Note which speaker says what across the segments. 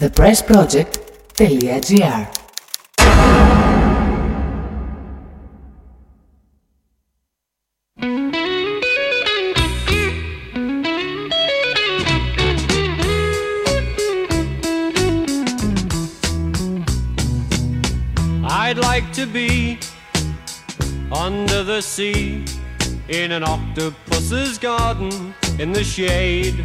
Speaker 1: thepressproject.gr
Speaker 2: I'd like to be under the sea in an octopus's garden in the shade.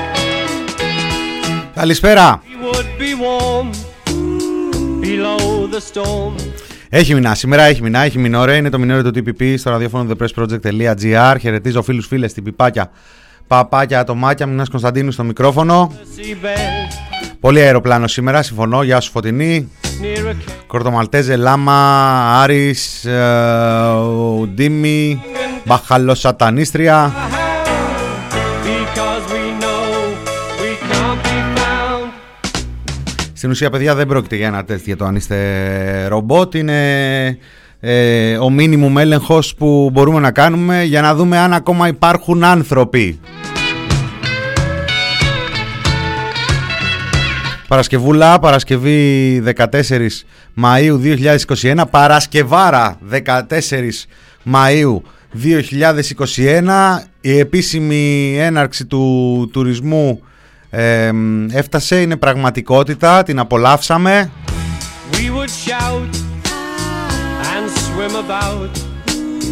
Speaker 3: Καλησπέρα.
Speaker 2: We would be warm below the storm.
Speaker 3: Έχει μηνά σήμερα, έχει μηνά, έχει μηνόρε. Είναι το μηνόρε του TPP στο ραδιόφωνο thepressproject.gr. Χαιρετίζω φίλους, φίλες, την πιπάκια, παπάκια, ατομάκια. Μινά Κωνσταντίνου στο μικρόφωνο.
Speaker 2: Seabed
Speaker 3: Πολύ αεροπλάνο σήμερα, συμφωνώ. Γεια σου, Φωτεινή.
Speaker 2: near a
Speaker 3: Κορτομαλτέζε, Λάμα, Άρης, ε, Ουντίμι, Μπαχαλό Στην ουσία, παιδιά, δεν πρόκειται για ένα τεστ για το αν είστε ρομπότ. Είναι ε, ο μίνιμουμ έλεγχος που μπορούμε να κάνουμε για να δούμε αν ακόμα υπάρχουν άνθρωποι. Παρασκευούλα, Παρασκευή 14 Μαΐου 2021, Παρασκευάρα 14 Μαΐου 2021, η επίσημη έναρξη του τουρισμού ε, έφτασε, είναι πραγματικότητα, την απολαύσαμε.
Speaker 2: We would shout and swim about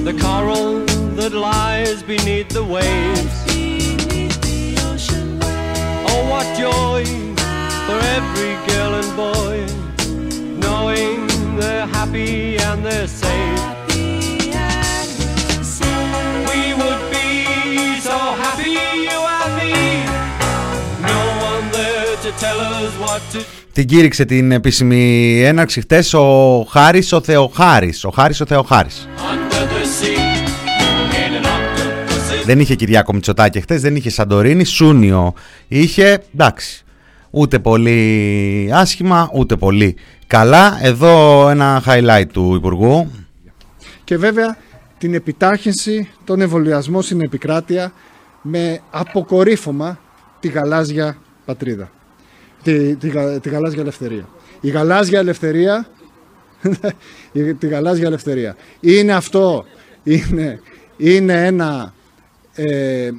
Speaker 2: the coral that lies beneath the waves. Oh, what joy for every girl and boy, knowing they're happy and they're safe.
Speaker 3: Την κήρυξε την επίσημη έναρξη χτες ο Χάρης ο Θεοχάρης. Ο Χάρης ο Θεοχάρης.
Speaker 2: under the sea in an octopus's
Speaker 3: Δεν είχε Κυριάκο Μητσοτάκη χτες, δεν είχε Σαντορίνη, Σούνιο. Είχε, εντάξει, ούτε πολύ άσχημα, ούτε πολύ καλά. Εδώ ένα highlight του Υπουργού.
Speaker 4: και βέβαια την επιτάχυνση, τον εμβολιασμό στην επικράτεια με αποκορύφωμα τη γαλάζια πατρίδα. Τη, τη, γα- τη γαλάζια ελευθερία. Η γαλάζια ελευθερία η- τη γαλάζια ελευθερία. Είναι αυτό, είναι, είναι ένα, ε,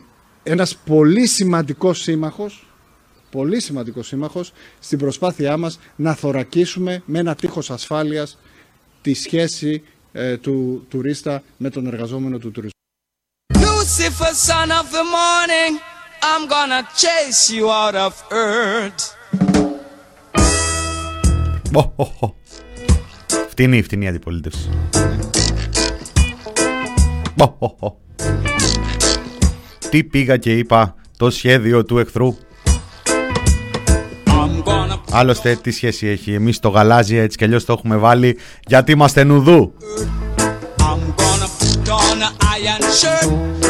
Speaker 4: ένας πολύ σημαντικός σύμμαχος πολύ σημαντικός σύμμαχος στην προσπάθειά μας να θωρακίσουμε με ένα τείχος ασφάλειας τη σχέση ε, του τουρίστα με τον εργαζόμενο του τουρισμού.
Speaker 5: Lucifer, son of the morning, I'm gonna chase you out of earth.
Speaker 3: Ω, ω, ω. Φτηνή, φτηνή αντιπολίτευση. Ω, ω, ω. Τι πήγα και είπα το σχέδιο του εχθρού.
Speaker 5: I'm gonna
Speaker 3: Άλλωστε τι σχέση έχει; Εμείς το γαλάζια έτσι κι αλλιώς το έχουμε βάλει γιατί είμαστε νουδού.
Speaker 5: I'm gonna put on an iron shirt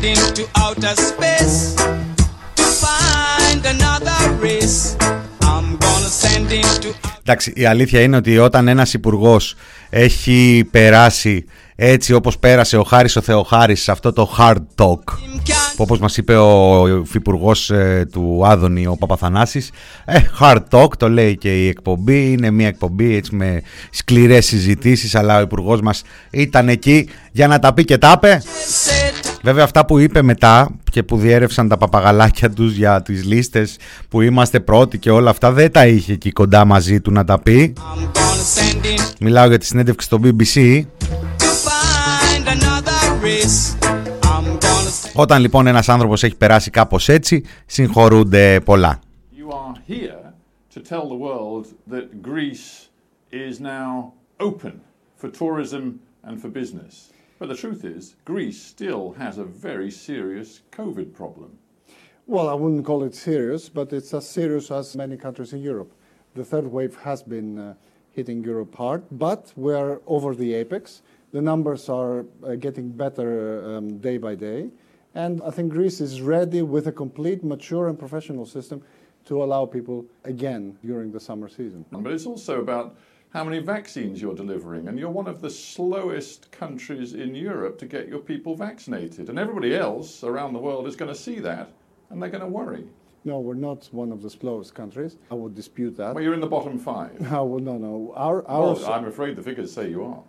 Speaker 5: gonna send him to outer space to find another race. I'm gonna send him to
Speaker 3: Εντάξει, η αλήθεια είναι ότι όταν ένας υπουργός έχει περάσει έτσι όπως πέρασε ο Χάρης ο Θεοχάρης σε αυτό το hard talk που όπως μας είπε ο υφυπουργός ε, του Άδωνη ο Παπαθανάσης ε, hard talk το λέει και η εκπομπή είναι μια εκπομπή έτσι με σκληρές συζητήσεις αλλά ο υπουργός μας ήταν εκεί για να τα πει και τα είπε
Speaker 5: set.
Speaker 3: Βέβαια αυτά που είπε μετά και που διέρευσαν τα παπαγαλάκια τους για τις λίστες που είμαστε πρώτοι και όλα αυτά δεν τα είχε εκεί κοντά μαζί του να τα πει.
Speaker 5: I'm gonna send him
Speaker 3: Μιλάω για τη συνέντευξη στο BBC.
Speaker 5: to find
Speaker 3: Όταν λοιπόν ένας άνθρωπος έχει περάσει κάπως έτσι, συγχωρούνται πολλά.
Speaker 6: You are here to tell the world that Greece is now open for tourism and for business. But the truth is, Greece still has a very serious COVID problem.
Speaker 4: Well, I wouldn't call it serious, but it's as serious as many countries in Europe. The third wave has been uh, hitting Europe hard, but we're over the apex. The numbers are uh, getting better um, day by day. And I think Greece is ready with a complete, mature, and professional system to allow people again during the summer season.
Speaker 6: But it's also about how many vaccines you're delivering. And you're one of the slowest countries in Europe to get your people vaccinated. And everybody else around the world is going to see that and they're going to worry.
Speaker 4: No, we're not one of the slowest countries. I would dispute that.
Speaker 6: Well, you're in the bottom five.
Speaker 4: No, well, no, no. Our, our,
Speaker 6: Well, I'm afraid the figures say you are.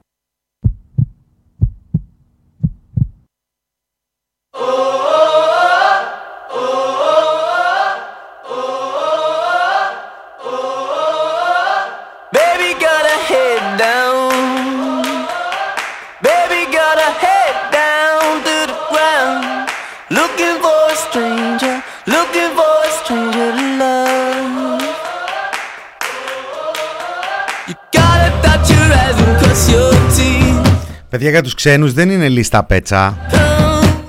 Speaker 3: Παιδιά για τους ξένους δεν είναι λίστα πέτσα.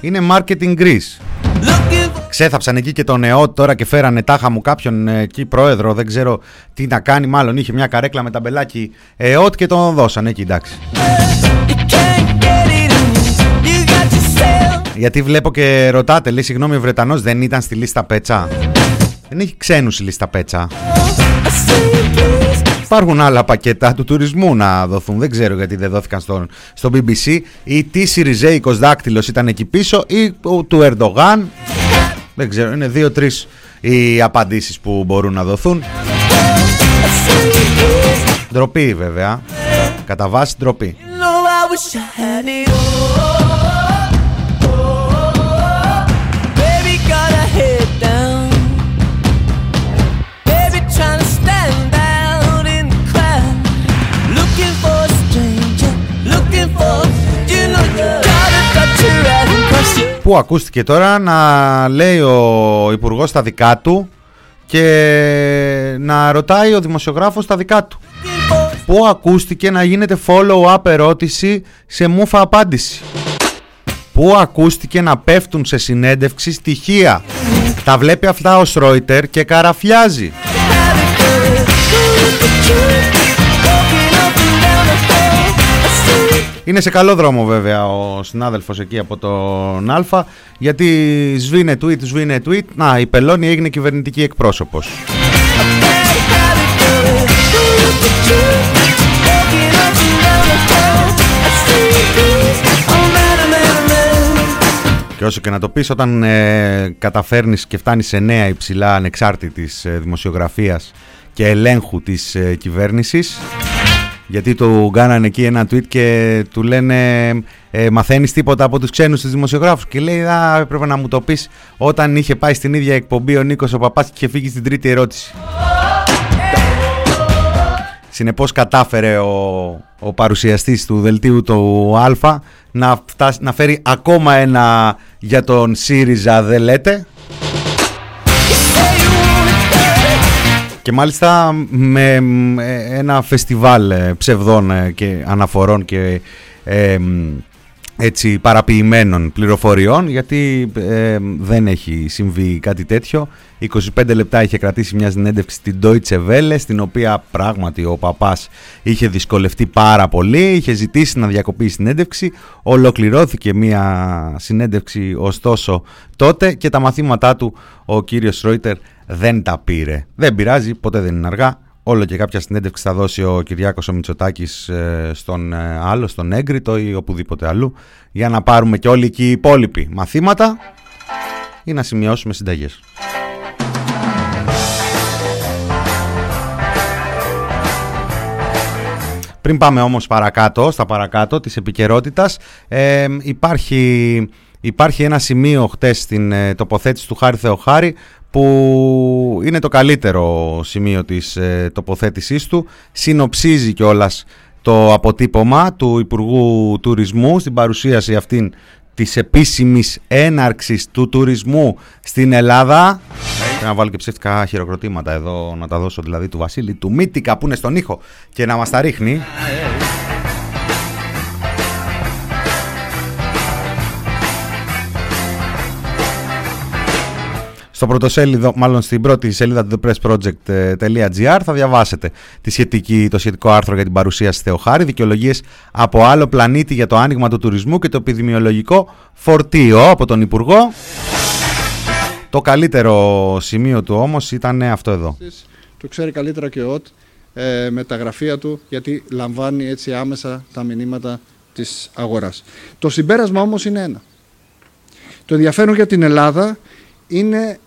Speaker 3: Είναι marketing Greece.
Speaker 1: Looking for
Speaker 3: Ξέθαψαν εκεί και τον ΕΟΤ τώρα και φέρανε τάχα μου κάποιον ε, εκεί πρόεδρο. Δεν ξέρω τι να κάνει. Μάλλον είχε μια καρέκλα με ταμπελάκι ΕΟΤ και τον δώσανε εκεί εντάξει.
Speaker 1: you can't get it in you. You got yourself.
Speaker 3: Γιατί βλέπω και ρωτάτε, λέει συγγνώμη, ο Βρετανός δεν ήταν στη λίστα πέτσα. Δεν έχει ξένους η λίστα πέτσα.
Speaker 1: I say please.
Speaker 3: Υπάρχουν άλλα πακέτα του τουρισμού να δοθούν. Δεν ξέρω γιατί δεν δόθηκαν στον, στο BBC. Ή τι Σιριζέικος δάκτυλος ήταν εκεί πίσω ή ο- του Ερντογάν. Δεν ξέρω, είναι δύο-τρεις οι απαντήσεις που μπορούν να δοθούν. Ντροπή βέβαια. Κατά βάση ντροπή.
Speaker 1: You know cross your
Speaker 3: Πού ακούστηκε τώρα να λέει ο υπουργός τα δικά του και να ρωτάει ο δημοσιογράφος τα δικά του.
Speaker 1: looking for.
Speaker 3: Πού ακούστηκε να γίνεται follow-up ερώτηση σε μούφα απάντηση; Πού ακούστηκε να πέφτουν σε συνέντευξη στοιχεία; Τα βλέπει αυτά ο Σρόιτερ και καραφιάζει. Είναι σε καλό δρόμο βέβαια ο συνάδελφος εκεί από τον Α γιατί σβήνε tweet, σβήνε tweet. Να, η Πελώνη έγινε κυβερνητική εκπρόσωπος. Και όσο και να το πεις, όταν ε, καταφέρνεις και φτάνεις σε νέα υψηλά ανεξάρτητης ε, δημοσιογραφίας και ελέγχου της ε, κυβέρνησης, γιατί του κάνανε εκεί ένα tweet και του λένε ε, μαθαίνεις τίποτα από τους ξένους τους δημοσιογράφους και λέει α, έπρεπε να μου το πεις όταν είχε πάει στην ίδια εκπομπή ο Νίκος ο Παπάς και είχε φύγει στην τρίτη ερώτηση. Συνεπώς κατάφερε ο, ο παρουσιαστής του δελτίου του Α να, φτάσει, να φέρει ακόμα ένα για τον ΣΥΡΙΖΑ δεν λέτε και μάλιστα με με ένα φεστιβάλ ε, ψευδών ε, και αναφορών και ε, μ, έτσι παραποιημένων πληροφοριών γιατί ε, δεν έχει συμβεί κάτι τέτοιο. 25 λεπτά είχε κρατήσει μια συνέντευξη στην Deutsche Welle στην οποία πράγματι ο παπάς είχε δυσκολευτεί πάρα πολύ είχε ζητήσει να διακοπεί η συνέντευξη. Ολοκληρώθηκε μια συνέντευξη ωστόσο τότε και τα μαθήματά του ο κύριος Ρόιτερ δεν τα πήρε δεν πειράζει ποτέ δεν είναι αργά Όλο και κάποια συνέντευξη θα δώσει ο Κυριάκος ο Μητσοτάκης ε, στον ε, άλλο, στον Έγκριτο ή οπουδήποτε αλλού για να πάρουμε και όλοι εκεί οι υπόλοιποι μαθήματα ή να σημειώσουμε συνταγές. Πριν πάμε όμως παρακάτω, στα παρακάτω της επικαιρότητας, ε, υπάρχει, υπάρχει ένα σημείο χτες στην ε, τοποθέτηση του Χάρη Θεοχάρη που είναι το καλύτερο σημείο της ε, τοποθέτησής του. Συνοψίζει κιόλας το αποτύπωμα του Υπουργού Τουρισμού στην παρουσίαση αυτήν της επίσημης έναρξης του τουρισμού στην Ελλάδα. Πρέπει να βάλω και ψεύτικα χειροκροτήματα εδώ, να τα δώσω δηλαδή του Βασίλη, του Μύτικα που είναι στον ήχο και να μας τα ρίχνει. Στο πρωτοσέλιδο, μάλλον στην πρώτη σελίδα του thepressproject.gr θα διαβάσετε τη σχετική, το σχετικό άρθρο για την παρουσίαση Θεοχάρη, δικαιολογίες από άλλο πλανήτη για το άνοιγμα του τουρισμού και το επιδημιολογικό φορτίο από τον Υπουργό. Το καλύτερο σημείο του όμως ήταν αυτό εδώ.
Speaker 4: Το ξέρει καλύτερα και ο ΟΤ ε, με τα γραφεία του γιατί λαμβάνει έτσι άμεσα τα μηνύματα της αγοράς. Το συμπέρασμα όμως είναι ένα. Το ενδιαφέρον για την Ελλάδα είναι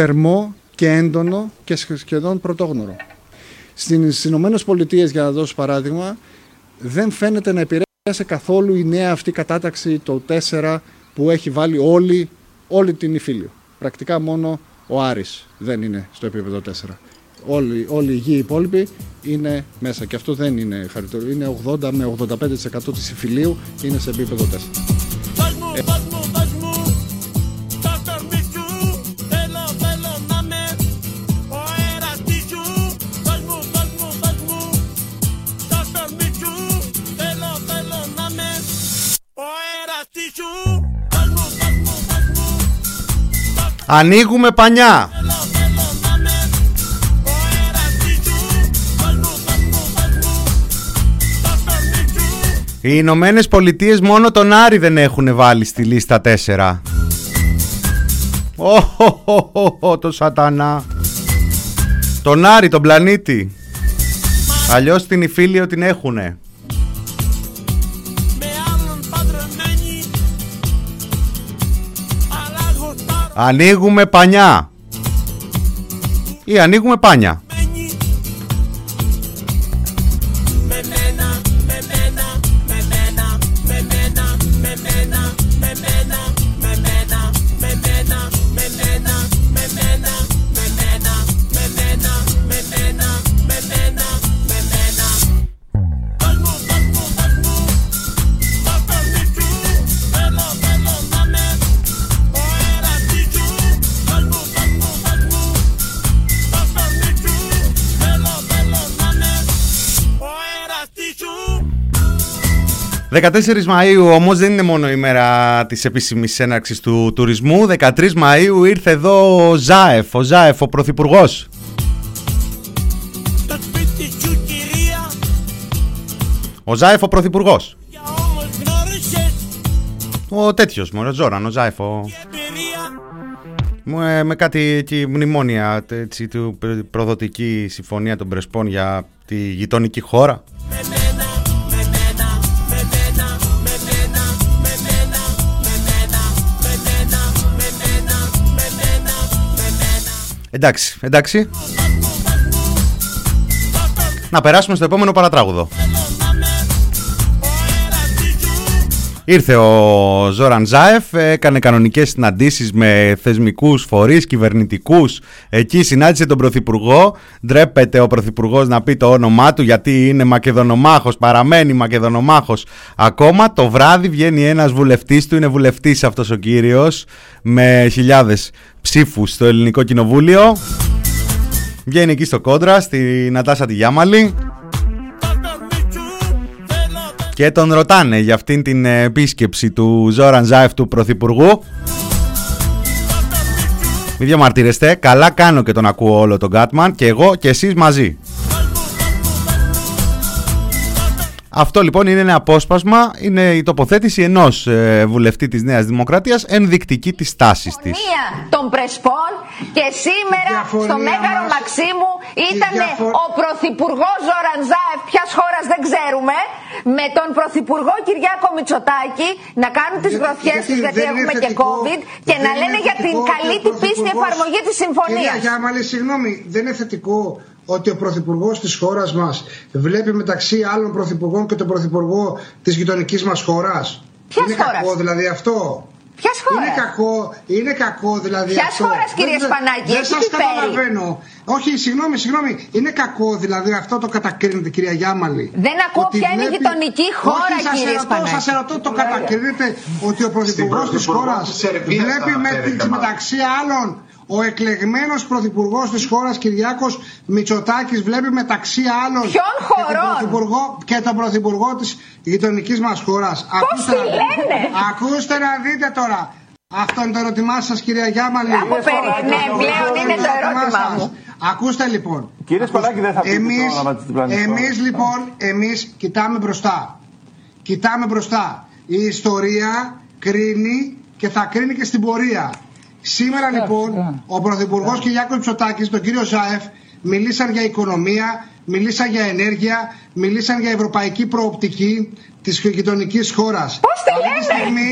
Speaker 4: θερμό και έντονο και σχεδόν πρωτόγνωρο. Στις Ηνωμένες Πολιτείες, για να δώσω παράδειγμα, δεν φαίνεται να επηρέασε καθόλου η νέα αυτή κατάταξη, το 4, που έχει βάλει όλη, όλη την Ιφίλιο. Πρακτικά μόνο ο Άρης δεν είναι στο επίπεδο 4. Όλοι, όλοι οι γη υπόλοιποι είναι μέσα και αυτό δεν είναι χαριτωμένο. Είναι 80 με 85% της Ιφιλίου είναι σε επίπεδο 4.
Speaker 1: Κορμί σου
Speaker 3: Οι Ηνωμένες Πολιτείες μόνο τον Άρη δεν έχουν βάλει στη λίστα 4. Ω, το σατανά. Τον Άρη, τον πλανήτη. Αλλιώς την Ιφίλιο την έχουνε. Ανοίγουμε πανιά. Ή ανοίγουμε πάνια. 14 Μαΐου όμως δεν είναι μόνο η μέρα της επίσημης έναρξης του τουρισμού. 13 Μαΐου ήρθε εδώ ο Ζάεφ, ο Ζάεφ, ο Πρωθυπουργός.
Speaker 1: Το σπίτι σου κυρία
Speaker 3: Ο Ζάεφ ο Πρωθυπουργός.
Speaker 1: Για όμως γνώρισες
Speaker 3: Ο τέτοιος μου, ο Ζόραν, ο Ζάεφ, ο...
Speaker 1: η εμπειρία
Speaker 3: Μου, ε, με κάτι εκεί μνημόνια έτσι, του προ- προδοτική συμφωνία των Πρεσπών για τη γειτονική χώρα. Εντάξει, εντάξει. Να περάσουμε στο επόμενο παρατράγουδο. Ήρθε ο Ζόραν Ζάεφ, έκανε κανονικές συναντήσεις με θεσμικούς φορείς, κυβερνητικούς. Εκεί συνάντησε τον Πρωθυπουργό. Ντρέπεται ο Πρωθυπουργός να πει το όνομά του γιατί είναι Μακεδονομάχος, παραμένει Μακεδονομάχος. Ακόμα το βράδυ βγαίνει ένας βουλευτής του, είναι βουλευτής αυτός ο κύριος, με χιλιάδες ψήφους στο Ελληνικό Κοινοβούλιο. Βγαίνει εκεί στο κόντρα, στη Νατάσα τη Γιάμαλη. Και τον ρωτάνε για αυτήν την επίσκεψη του Ζόραν Ζάεφ του Πρωθυπουργού. Μην διαμαρτύρεστε, καλά κάνω και τον ακούω όλο τον Κάτμαν και εγώ και εσείς μαζί. Αυτό λοιπόν είναι ένα απόσπασμα, είναι η τοποθέτηση ενός ε, βουλευτή της Νέας Δημοκρατίας ενδεικτική της τάσης της.
Speaker 7: Μία των Πρεσπών και σήμερα
Speaker 8: διαφωνία
Speaker 7: στο Μέγαρο
Speaker 8: μας-
Speaker 7: Μαξίμου ήταν
Speaker 8: διαφο-
Speaker 7: ο Πρωθυπουργός Ζωραντζάεφ, ποια χώρας δεν ξέρουμε, με τον Πρωθυπουργό Κυριάκο Μητσοτάκη να κάνουν τις
Speaker 8: Γιατί-
Speaker 7: γροθιές
Speaker 8: γιατί
Speaker 7: τους γιατί
Speaker 8: δεν είναι
Speaker 7: έχουμε και
Speaker 8: θετικό-
Speaker 7: COVID και
Speaker 8: δεν
Speaker 7: να
Speaker 8: είναι
Speaker 7: λένε για την
Speaker 8: θετικό
Speaker 7: καλή
Speaker 8: ότι
Speaker 7: την
Speaker 8: ο
Speaker 7: πίστη
Speaker 8: Πρωθυπουργός-
Speaker 7: εφαρμογή της συμφωνίας.
Speaker 8: Κυρία Γιάμαλη, συγγνώμη, δεν είναι θετικό ότι ο Πρωθυπουργός της χώρας μας βλέπει μεταξύ άλλων Πρωθυπουργών και τον Πρωθυπουργό της γειτονικής μας χώρας;
Speaker 7: Ποιας
Speaker 8: Είναι
Speaker 7: χώρας;
Speaker 8: κακό δηλαδή αυτό;
Speaker 7: Ποιας χώρας;
Speaker 8: Είναι κακό, είναι κακό δηλαδή
Speaker 7: Ποιας
Speaker 8: αυτό.
Speaker 7: χώρας, κύριε
Speaker 8: Δεν-
Speaker 7: Σπανάκη,
Speaker 8: Δεν
Speaker 7: έχει
Speaker 8: σας
Speaker 7: τι φέρει;
Speaker 8: καταλαβαίνω. Όχι, συγγνώμη, συγγνώμη. Είναι κακό δηλαδή αυτό το κατακρίνετε, κυρία Γιάμαλη.
Speaker 7: Δεν ακούω
Speaker 8: Ότι
Speaker 7: ποια είναι η γειτονική χώρα,
Speaker 8: Όχι, σας
Speaker 7: κύριε
Speaker 8: ερωτώ,
Speaker 7: Σπανάκη.
Speaker 8: Σας ερωτώ, το κατακρίνετε ότι ο Πρωθυπουργός της
Speaker 9: Πρωθυπουργό
Speaker 8: χώρας
Speaker 9: της Σερβίας
Speaker 8: βλέπει με
Speaker 9: αναφέρεται,
Speaker 8: την,
Speaker 9: μάλλον.
Speaker 8: μεταξύ άλλων ο εκλεγμένος Πρωθυπουργός της χώρας Κυριάκος Μητσοτάκης βλέπει μεταξύ άλλων
Speaker 7: Ποιων
Speaker 8: και τον
Speaker 7: χωρών;
Speaker 8: Πρωθυπουργό, και τον Πρωθυπουργό της γειτονικής μας χώρας.
Speaker 7: Πώς τη λένε;
Speaker 8: ακούστε να δείτε τώρα. Αυτό είναι το ερώτημά σας, κυρία Γιάμαλη.
Speaker 7: Από περι- ναι, πλέον είναι το ερώτημά μου.
Speaker 8: Ακούστε λοιπόν.
Speaker 9: Κύριε Σπανάκη, δεν θα πείτε
Speaker 8: εμείς,
Speaker 9: το όνομα της διπλανής
Speaker 8: εμείς λοιπόν, εμείς κοιτάμε μπροστά. Κοιτάμε μπροστά. Η ιστορία κρίνει και θα κρίνει και στην πορεία. Σήμερα λοιπόν ο Πρωθυπουργός Κυριάκος Μητσοτάκης, τον κύριο Ζάεφ, μιλήσαν για οικονομία, μιλήσαν για ενέργεια, μιλήσαν για ευρωπαϊκή προοπτική της γειτονικής χώρας.
Speaker 7: Πώς τη
Speaker 8: Αυτή τη
Speaker 7: λέτε;
Speaker 8: στιγμή,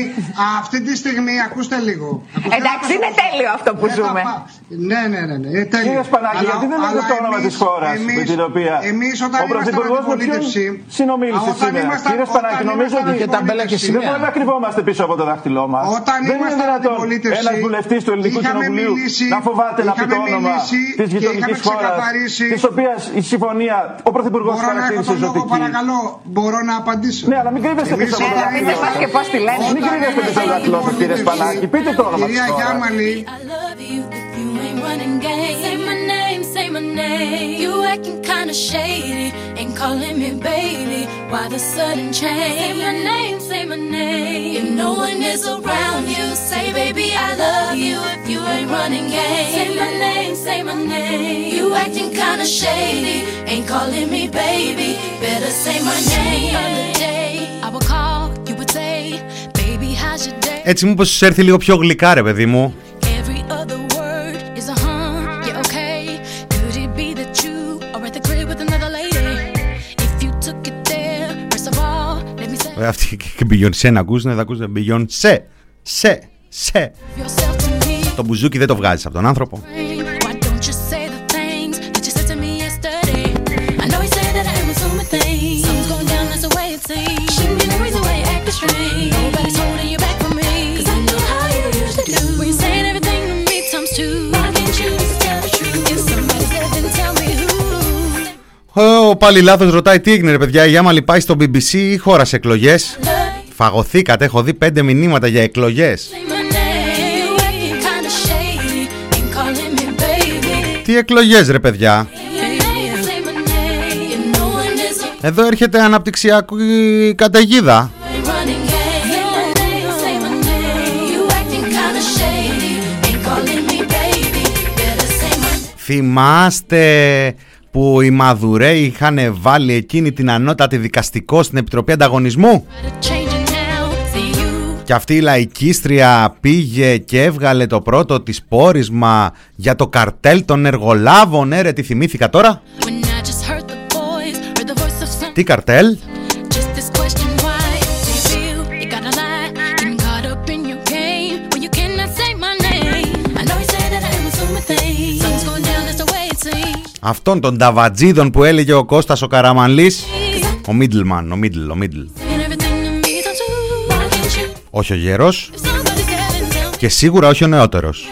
Speaker 8: αυτή τη στιγμή, ακούστε λίγο. Ακούστε
Speaker 7: Εντάξει,
Speaker 8: να
Speaker 7: είναι
Speaker 8: πα-
Speaker 7: τέλειο αυτό που
Speaker 8: δεν θα
Speaker 7: ζούμε.
Speaker 8: πά- Ναι, ναι, ναι, ναι, είναι τέλειο.
Speaker 9: Κύριε Σπανάκη,
Speaker 8: Αλλά-
Speaker 9: γιατί δεν λέτε
Speaker 8: αλλά
Speaker 9: το όνομα
Speaker 8: εμείς-
Speaker 9: της χώρας με
Speaker 8: εμείς-
Speaker 9: την οποία
Speaker 8: εμείς όταν
Speaker 9: ο
Speaker 8: ήμασταν
Speaker 9: Πρωθυπουργός με ποιον
Speaker 8: αντιπολίτευση,
Speaker 9: συνομίλησε
Speaker 8: όταν
Speaker 9: σήμερα;
Speaker 8: ήμασταν-
Speaker 9: Κύριε Σπανάκη,
Speaker 8: όταν
Speaker 9: νομίζω
Speaker 8: ήμασταν
Speaker 9: ότι
Speaker 10: Και ταμπέλα και
Speaker 8: αντιπολίτευση,
Speaker 9: δεν
Speaker 10: σημαία.
Speaker 9: μπορούμε να κρυβόμαστε πίσω από το δάχτυλό μας.
Speaker 8: Όταν
Speaker 9: Δεν είναι
Speaker 8: ήμασταν
Speaker 9: δυνατόν
Speaker 8: αντιπολίτευση,
Speaker 9: ένας βουλευτής του Ελληνικού
Speaker 8: είχαμε
Speaker 9: Κοινοβουλίου
Speaker 8: μιλήσει-
Speaker 9: να φοβάται να πει το
Speaker 8: είχαμε
Speaker 9: όνομα
Speaker 8: μιλήσει
Speaker 9: της
Speaker 8: και
Speaker 9: γειτονικής
Speaker 8: είχαμε
Speaker 9: χώρας,
Speaker 8: ξεκαθαρίσει-
Speaker 9: της οποίας η συμφωνία ο Πρωθυπουργός
Speaker 8: Μπορώ να έχω
Speaker 9: χαρακτήρισε
Speaker 8: τον λόγο,
Speaker 9: ζωτική.
Speaker 8: παρακαλώ. Μπορώ να απαντήσω.
Speaker 9: Ναι, αλλά μην κρύβεστε
Speaker 8: Εμείς
Speaker 9: πίσω από το
Speaker 8: όταν
Speaker 7: Πείτε
Speaker 9: δάχτυλό
Speaker 7: μας
Speaker 8: ήμασταν-
Speaker 7: και πώς τη λένε.
Speaker 9: Μην κρύβεστε πίσω από το δάχτυλό σα, κύριε Σπανάκη. Πείτε το όνομα της
Speaker 8: Κυρία
Speaker 9: χώρα.
Speaker 8: Γιάμαλη,
Speaker 11: I love you if you ain't running game. Say my name, say my name. You acting kinda shady, ain't calling me baby. Why the sudden change? Say my name, say my name. If no one is around you, say baby I love you if you ain't running game. Say my name, say my name. You acting
Speaker 3: έτσι, μου σου έρθει λίγο πιο γλυκά, ρε παιδί μου; Αυτοί μπίγαινε σε να ακούσουν, ναι, δεν θα ακούσουν. Ναι, σε, σε,
Speaker 11: σε.
Speaker 3: Το μπουζούκι δεν το βγάζεις από τον άνθρωπο. Ο πάλι λάθο ρωτάει τι έγινε, ρε παιδιά, για να πάει στο BBC ή χώρα σε εκλογές; Φαγωθήκατε, έχω δει πέντε μηνύματα για εκλογές. Τι εκλογές, ρε παιδιά, Εδώ έρχεται αναπτυξιακή καταιγίδα. Θυμάστε που οι Μαδουρέοι είχαν βάλει εκείνη την ανώτατη δικαστικό στην Επιτροπή Ανταγωνισμού.
Speaker 11: Better change it now. See you.
Speaker 3: Και αυτή η λαϊκίστρια πήγε και έβγαλε το πρώτο της πόρισμα για το καρτέλ των εργολάβων. Ναι ρε, τι θυμήθηκα τώρα.
Speaker 11: When I just heard the voice, heard the voice of some.
Speaker 3: Τι καρτέλ; αυτών των ταβατζίδων που έλεγε ο Κώστας ο Καραμανλής ο Μίτλμαν, ο Μίτλ, ο
Speaker 11: Μίτλ
Speaker 3: όχι ο
Speaker 11: γερός
Speaker 3: και σίγουρα όχι ο νεότερος.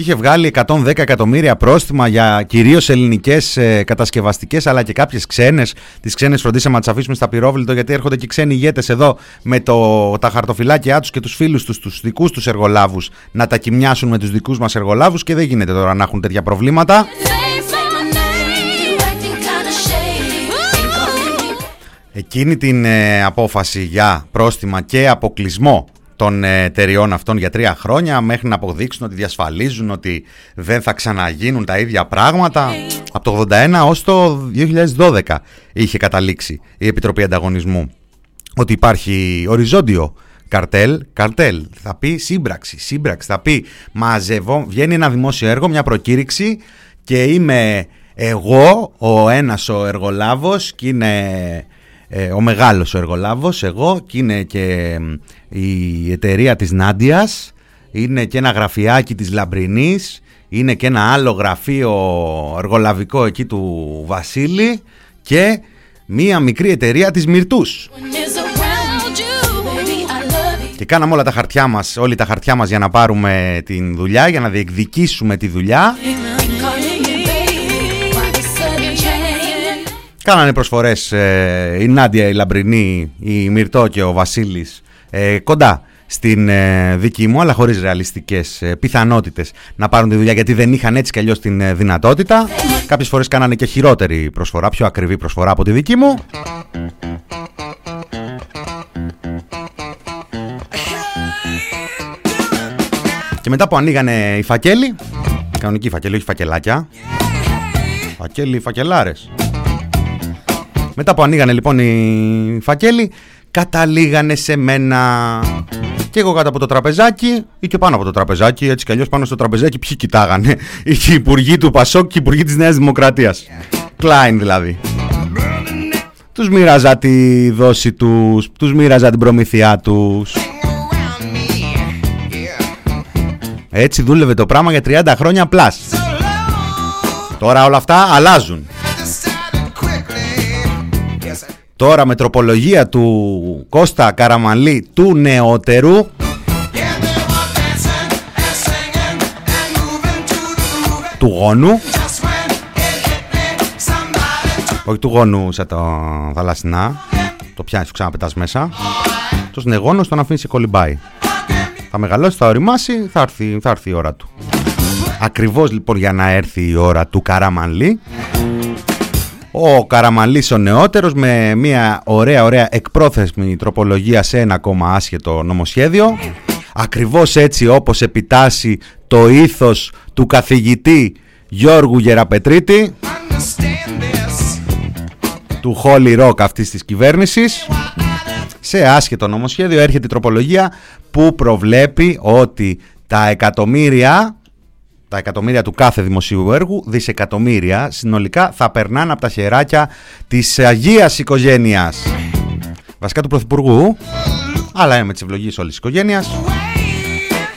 Speaker 3: Και είχε βγάλει 110 εκατομμύρια πρόστιμα για κυρίως ελληνικές ε, κατασκευαστικές αλλά και κάποιες ξένες. Τις ξένες φροντίσαμε να τις αφήσουμε στα πυρόβλητο γιατί έρχονται και ξένοι ηγέτες εδώ με το, τα χαρτοφυλάκια τους και τους φίλους τους, τους δικούς τους εργολάβους να τα κοιμιάσουν με τους δικούς μας εργολάβους και δεν γίνεται τώρα να έχουν τέτοια προβλήματα.
Speaker 11: Say, say my name. You acting kinda shady. Ain't calling me.
Speaker 3: Εκείνη την ε, απόφαση για πρόστιμα και αποκλεισμό των ε, εταιριών αυτών για τρία χρόνια μέχρι να αποδείξουν ότι διασφαλίζουν ότι δεν θα ξαναγίνουν τα ίδια πράγματα. Από το 81 ως το 2012 είχε καταλήξει η Επιτροπή Ανταγωνισμού ότι υπάρχει οριζόντιο καρτέλ, καρτέλ, θα πει σύμπραξη, σύμπραξη, θα πει μαζεύω, βγαίνει ένα δημόσιο έργο, μια προκήρυξη και είμαι εγώ ο ένας ο εργολάβος και είναι ε, ο μεγάλος ο εργολάβος, εγώ και είναι και μ, η εταιρεία της Νάντιας, είναι και ένα γραφιάκι της Λαμπρινής, είναι και ένα άλλο γραφείο εργολαβικό εκεί του Βασίλη και μία μικρή εταιρεία της Μυρτούς.
Speaker 11: When is around you, baby, I love you.
Speaker 3: Και κάναμε όλα τα χαρτιά μας, όλοι τα χαρτιά μας για να πάρουμε την δουλειά, για να διεκδικήσουμε τη δουλειά. Κάνανε προσφορές ε, η Νάντια, η Λαμπρινή, η Μυρτό και ο Βασίλης ε, κοντά στην ε, δική μου, αλλά χωρίς ρεαλιστικές ε, πιθανότητες να πάρουν τη δουλειά, γιατί δεν είχαν έτσι κι αλλιώς την δυνατότητα. Κάποιες φορές κάνανε και χειρότερη προσφορά, πιο ακριβή προσφορά από τη δική μου. Και μετά που ανοίγανε οι φακέλοι, κανονικοί φακέλοι, όχι φακελάκια, φακέλοι, φακελάρες, μετά που ανοίγανε λοιπόν οι φακέλοι, καταλήγανε σε μένα. Και εγώ κάτω από το τραπεζάκι ή και πάνω από το τραπεζάκι, έτσι κι αλλιώς πάνω στο τραπεζάκι, ποιοι κοιτάγανε. Οι υπουργοί του Πασόκ και οι υπουργοί της Νέας Δημοκρατίας. Κλάιν δηλαδή. Τους μοίραζα τη δόση τους, τους μοίραζα την προμηθειά τους. Έτσι δούλευε το πράγμα για 30 χρόνια πλάς. Τώρα όλα αυτά αλλάζουν. Τώρα με τροπολογία του Κώστα Καραμαλή του νεότερου. Του γόνου. Όχι του γόνου σαν το θαλασσινά. Το πιάνεις, το ξαναπετάς μέσα. Το συνεγόνος τον αφήνει σε κολυμπάει. Θα μεγαλώσει, θα οριμάσει θα έρθει, θα έρθει η ώρα του. Ακριβώς λοιπόν για να έρθει η ώρα του Καραμαλή ο Καραμαλής ο νεότερος με μια ωραία ωραία εκπρόθεσμη τροπολογία σε ένα ακόμα άσχετο νομοσχέδιο. Ακριβώς έτσι όπως επιτάσσει το ήθος του καθηγητή Γιώργου Γεραπετρίτη του Holy Rock αυτής της κυβέρνησης. Σε άσχετο νομοσχέδιο έρχεται η τροπολογία που προβλέπει ότι τα εκατομμύρια τα εκατομμύρια του κάθε δημοσίου έργου, δισεκατομμύρια συνολικά θα περνάνε από τα χεράκια της Αγίας Οικογένειας. Βασικά του Πρωθυπουργού, αλλά με τις ευλογίες όλης της οικογένειας.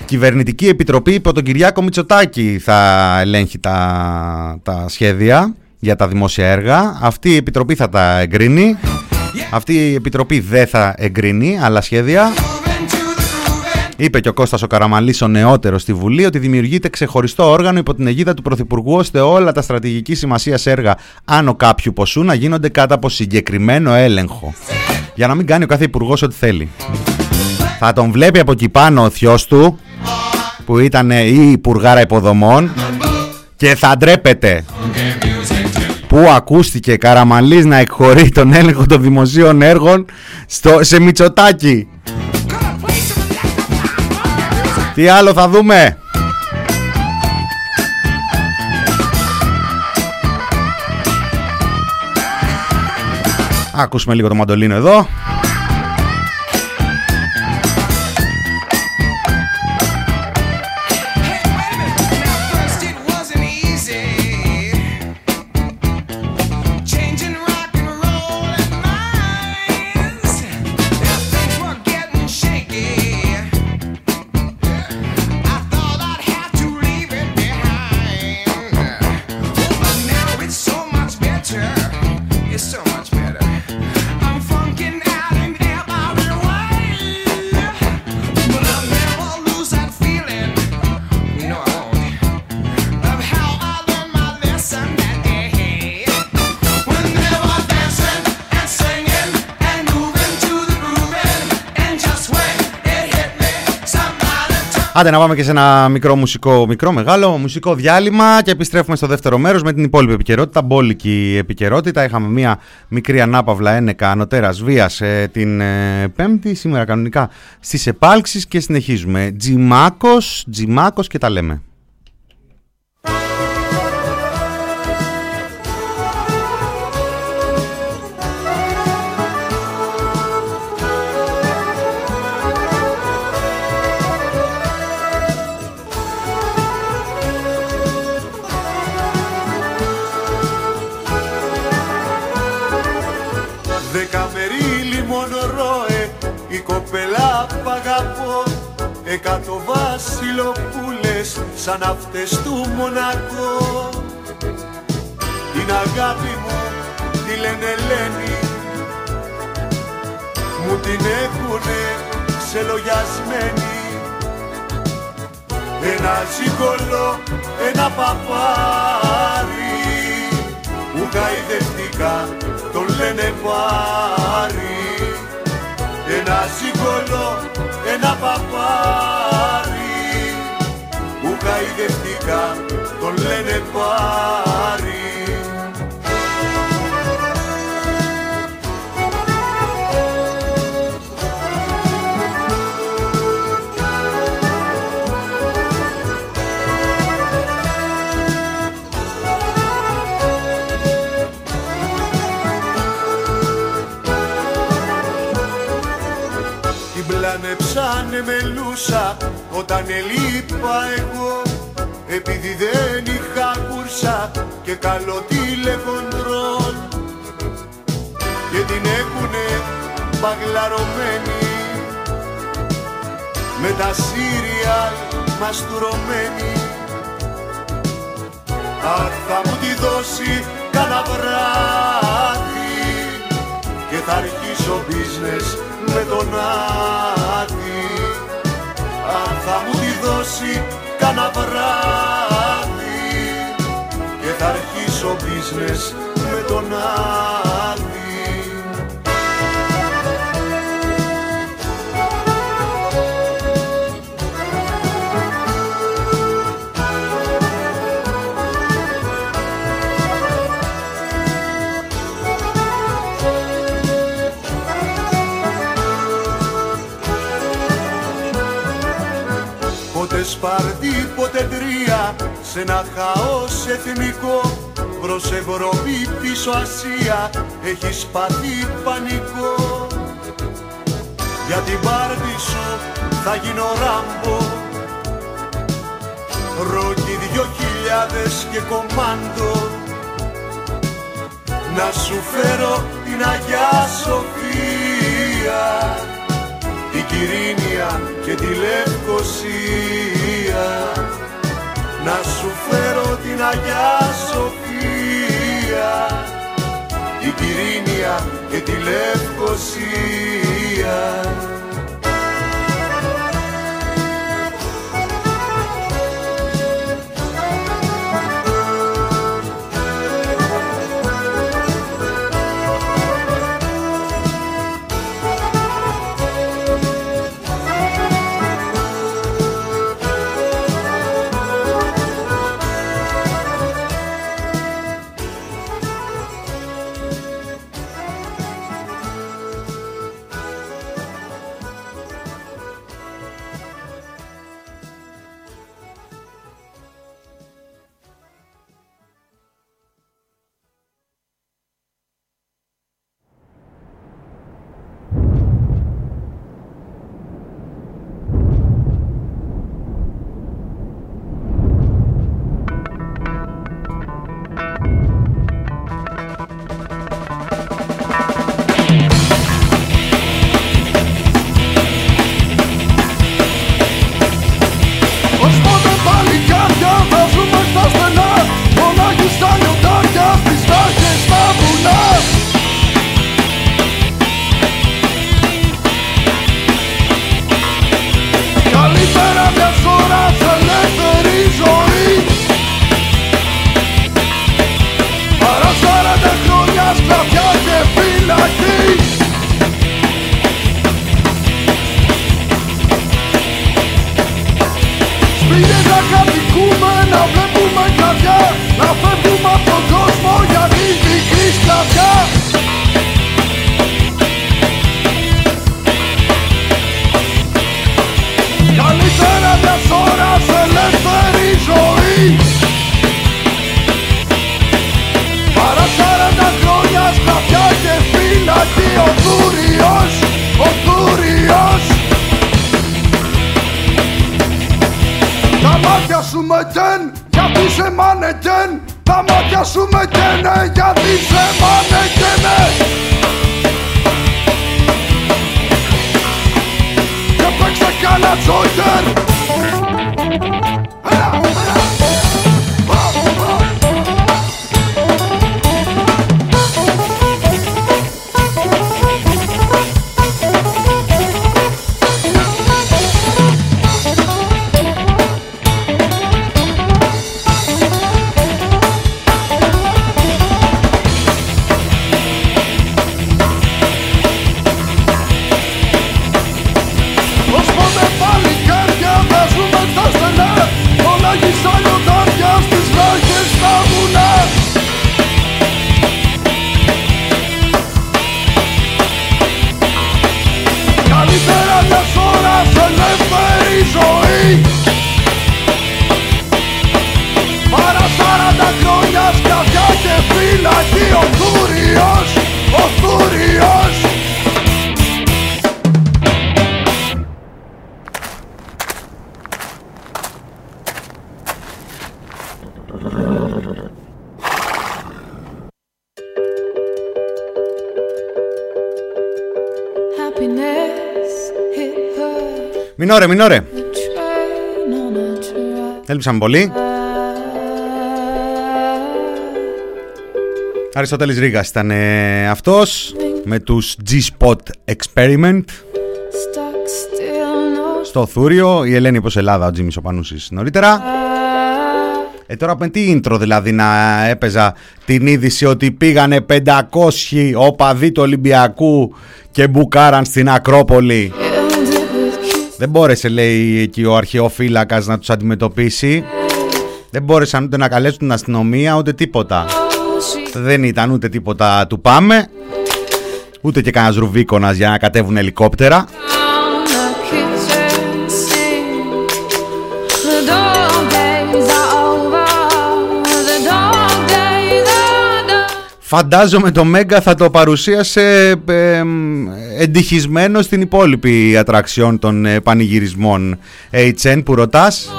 Speaker 3: Κυβερνητική Επιτροπή υπό τον Κυριάκο Μητσοτάκη θα ελέγχει τα, τα σχέδια για τα δημόσια έργα. Αυτή η Επιτροπή θα τα εγκρίνει. Αυτή η Επιτροπή δεν θα εγκρίνει άλλα σχέδια. Είπε και ο Κώστας ο Καραμαλής ο νεότερος στη Βουλή ότι δημιουργείται ξεχωριστό όργανο υπό την αιγίδα του Πρωθυπουργού ώστε όλα τα στρατηγική σημασία έργα άνω κάποιου ποσού να γίνονται κάτω από συγκεκριμένο έλεγχο. Για να μην κάνει ο κάθε υπουργός ό,τι θέλει. Θα τον βλέπει από εκεί πάνω ο θειός του που ήταν η υπουργάρα υποδομών και θα ντρέπεται που ακούστηκε Καραμαλής να εκχωρεί τον έλεγχο των δημοσίων έργων στο, σε Μητσοτάκι. Τι άλλο θα δούμε; Ακούσουμε λίγο το μαντολίνο εδώ Άντε να πάμε και σε ένα μικρό μουσικό, μικρό μεγάλο μουσικό διάλειμμα και επιστρέφουμε στο δεύτερο μέρος με την υπόλοιπη επικαιρότητα, μπόλικη επικαιρότητα. Είχαμε μια μικρή ανάπαυλα ένεκα ανωτέρας βίας ε, την ε, πέμπτη, σήμερα κανονικά στις επάλξεις και συνεχίζουμε. Τζιμάκος, τζιμάκος και τα λέμε.
Speaker 10: Εκατό βασιλοπούλες σαν αυτές του Μονακό. Την αγάπη μου τη λένε Ελένη Μου την έχουνε ξελογιασμένη. Ένα ζυγολό, ένα παπάρι Που γαϊδευτικά τον λένε πάρι Ένα ζυγολό, ένα παπάρι με πάρει Την πλάνεψανε όταν ελείπα εγώ επειδή δεν είχα κούρσα και καλό τηλεκοντρόλ και την έχουνε παγλαρωμένη με τα σύριαλ μαστουρωμένη Αχ θα μου τη δώσει κανένα βράδυ και θα αρχίσω business με τον Άδη. Αν θα μου τη δώσει κανένα βράδυ και θα αρχίσω business με τον Άδη Πότε Σπαρτί, πότε τρία σε ένα χαός εθνικό προς Ευρώπη πίσω Ασία. Έχεις σπαθεί πανικό. Για την πάρτι σου θα γίνω ράμπο Ρόκι δυο χιλιάδες και κομμάντο. Να σου φέρω την Αγιά Σοφία την Κυρίνια και τη Λευκοσία. Να σου φέρω την Αγιά Σοφία την Κυρίνια και τη Λευκοσία
Speaker 3: Μινόρε, μινόρε. Έλειψαμε πολύ. Αριστοτέλης Ρήγας ήταν ε, αυτός με τους G-Spot Experiment στο Θούριο. Η Ελένη πως Ελλάδα, ο Τζίμις ο Πανούσης νωρίτερα. Ε, τώρα με τι intro δηλαδή να έπαιζα την είδηση ότι πήγανε 500 οπαδοί του Ολυμπιακού και μπουκάραν στην Ακρόπολη. Δεν μπόρεσε λέει εκεί ο αρχαιοφύλακας να τους αντιμετωπίσει. Δεν μπόρεσαν ούτε να καλέσουν την αστυνομία ούτε τίποτα. Δεν ήταν ούτε τίποτα του πάμε. Ούτε και κανένας ρουβίκονας για να κατέβουν ελικόπτερα. Φαντάζομαι το Μέγκα θα το παρουσίασε ε, εντυχισμένο στην υπόλοιπη ατραξιόν των ε, πανηγυρισμών. HN που ρωτάς;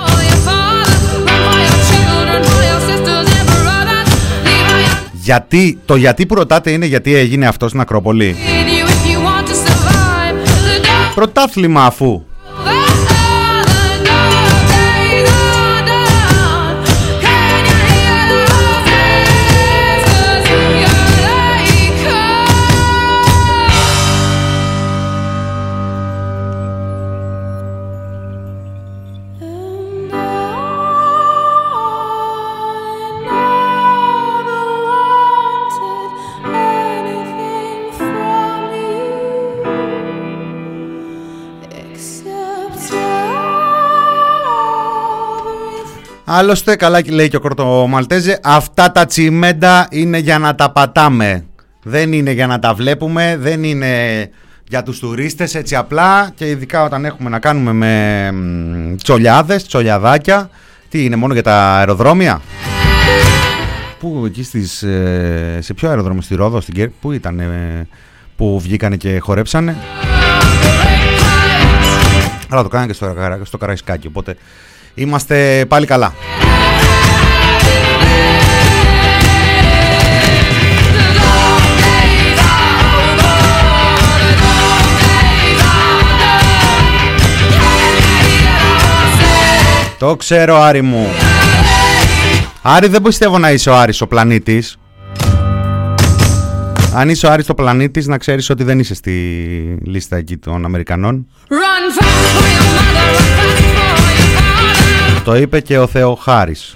Speaker 3: Γιατί, το γιατί που ρωτάτε είναι γιατί έγινε αυτός στην Ακρόπολη. Πρωτάθλημα αφού. Άλλωστε, καλά λέει και ο Κορτομαλτέζε, αυτά τα τσιμέντα είναι για να τα πατάμε. Δεν είναι για να τα βλέπουμε, δεν είναι για τους τουρίστες έτσι απλά και ειδικά όταν έχουμε να κάνουμε με μ, τσολιάδες, τσολιαδάκια. Τι είναι μόνο για τα αεροδρόμια; Πού εκεί στις, ε, σε ποιο αεροδρόμιο, στη Ρόδο, στην Κέρ, πού ήταν ε, που βγήκανε και χορέψανε; Αλλά το κάνανε και στο, Καρα- στο Καραϊσκάκι, οπότε είμαστε πάλι καλά. Το ξέρω Άρη μου. Άρη δεν πιστεύω να είσαι ο Άρης ο πλανήτης. Αν είσαι ο Άρης ο πλανήτης να ξέρεις ότι δεν είσαι στη λίστα εκεί των Αμερικανών.
Speaker 11: Run fast
Speaker 3: Το είπε και ο Θεοχάρης.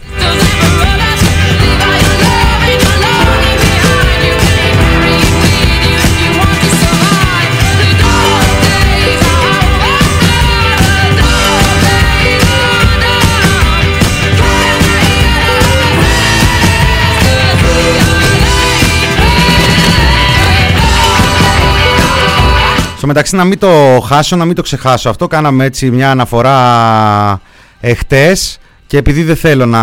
Speaker 3: Στο μεταξύ να μην το χάσω, να μην το ξεχάσω αυτό Κάναμε έτσι μια αναφορά εχτες και επειδή δεν θέλω να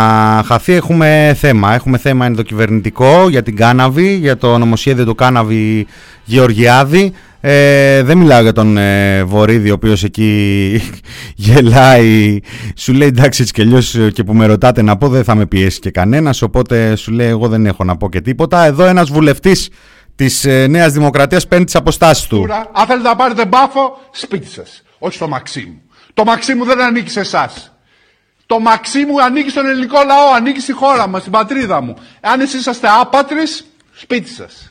Speaker 3: χαθεί έχουμε θέμα Έχουμε θέμα ενδοκυβερνητικό για την Κάναβη, για το νομοσχέδιο του Κάναβη Γεωργιάδη ε, δεν μιλάω για τον ε, Βορύδη ο οποίος εκεί γελάει Σου λέει εντάξει έτσι και αλλιώς και που με ρωτάτε να πω δεν θα με πιέσει και κανένας Οπότε σου λέει εγώ δεν έχω να πω και τίποτα Εδώ ένας βουλευτής της ε, Νέας Δημοκρατίας παίρνει τις αποστάσεις του
Speaker 12: Τώρα, Αν θέλετε να πάρετε μπάφο, σπίτι σας. Όχι στο Μαξίμου. Το Μαξίμου δεν ανήκει σε εσάς. Το Μαξίμου ανήκει στον ελληνικό λαό, ανήκει στη χώρα μας, στην πατρίδα μου. Αν εσείς είσαστε άπατρες, σπίτι σας.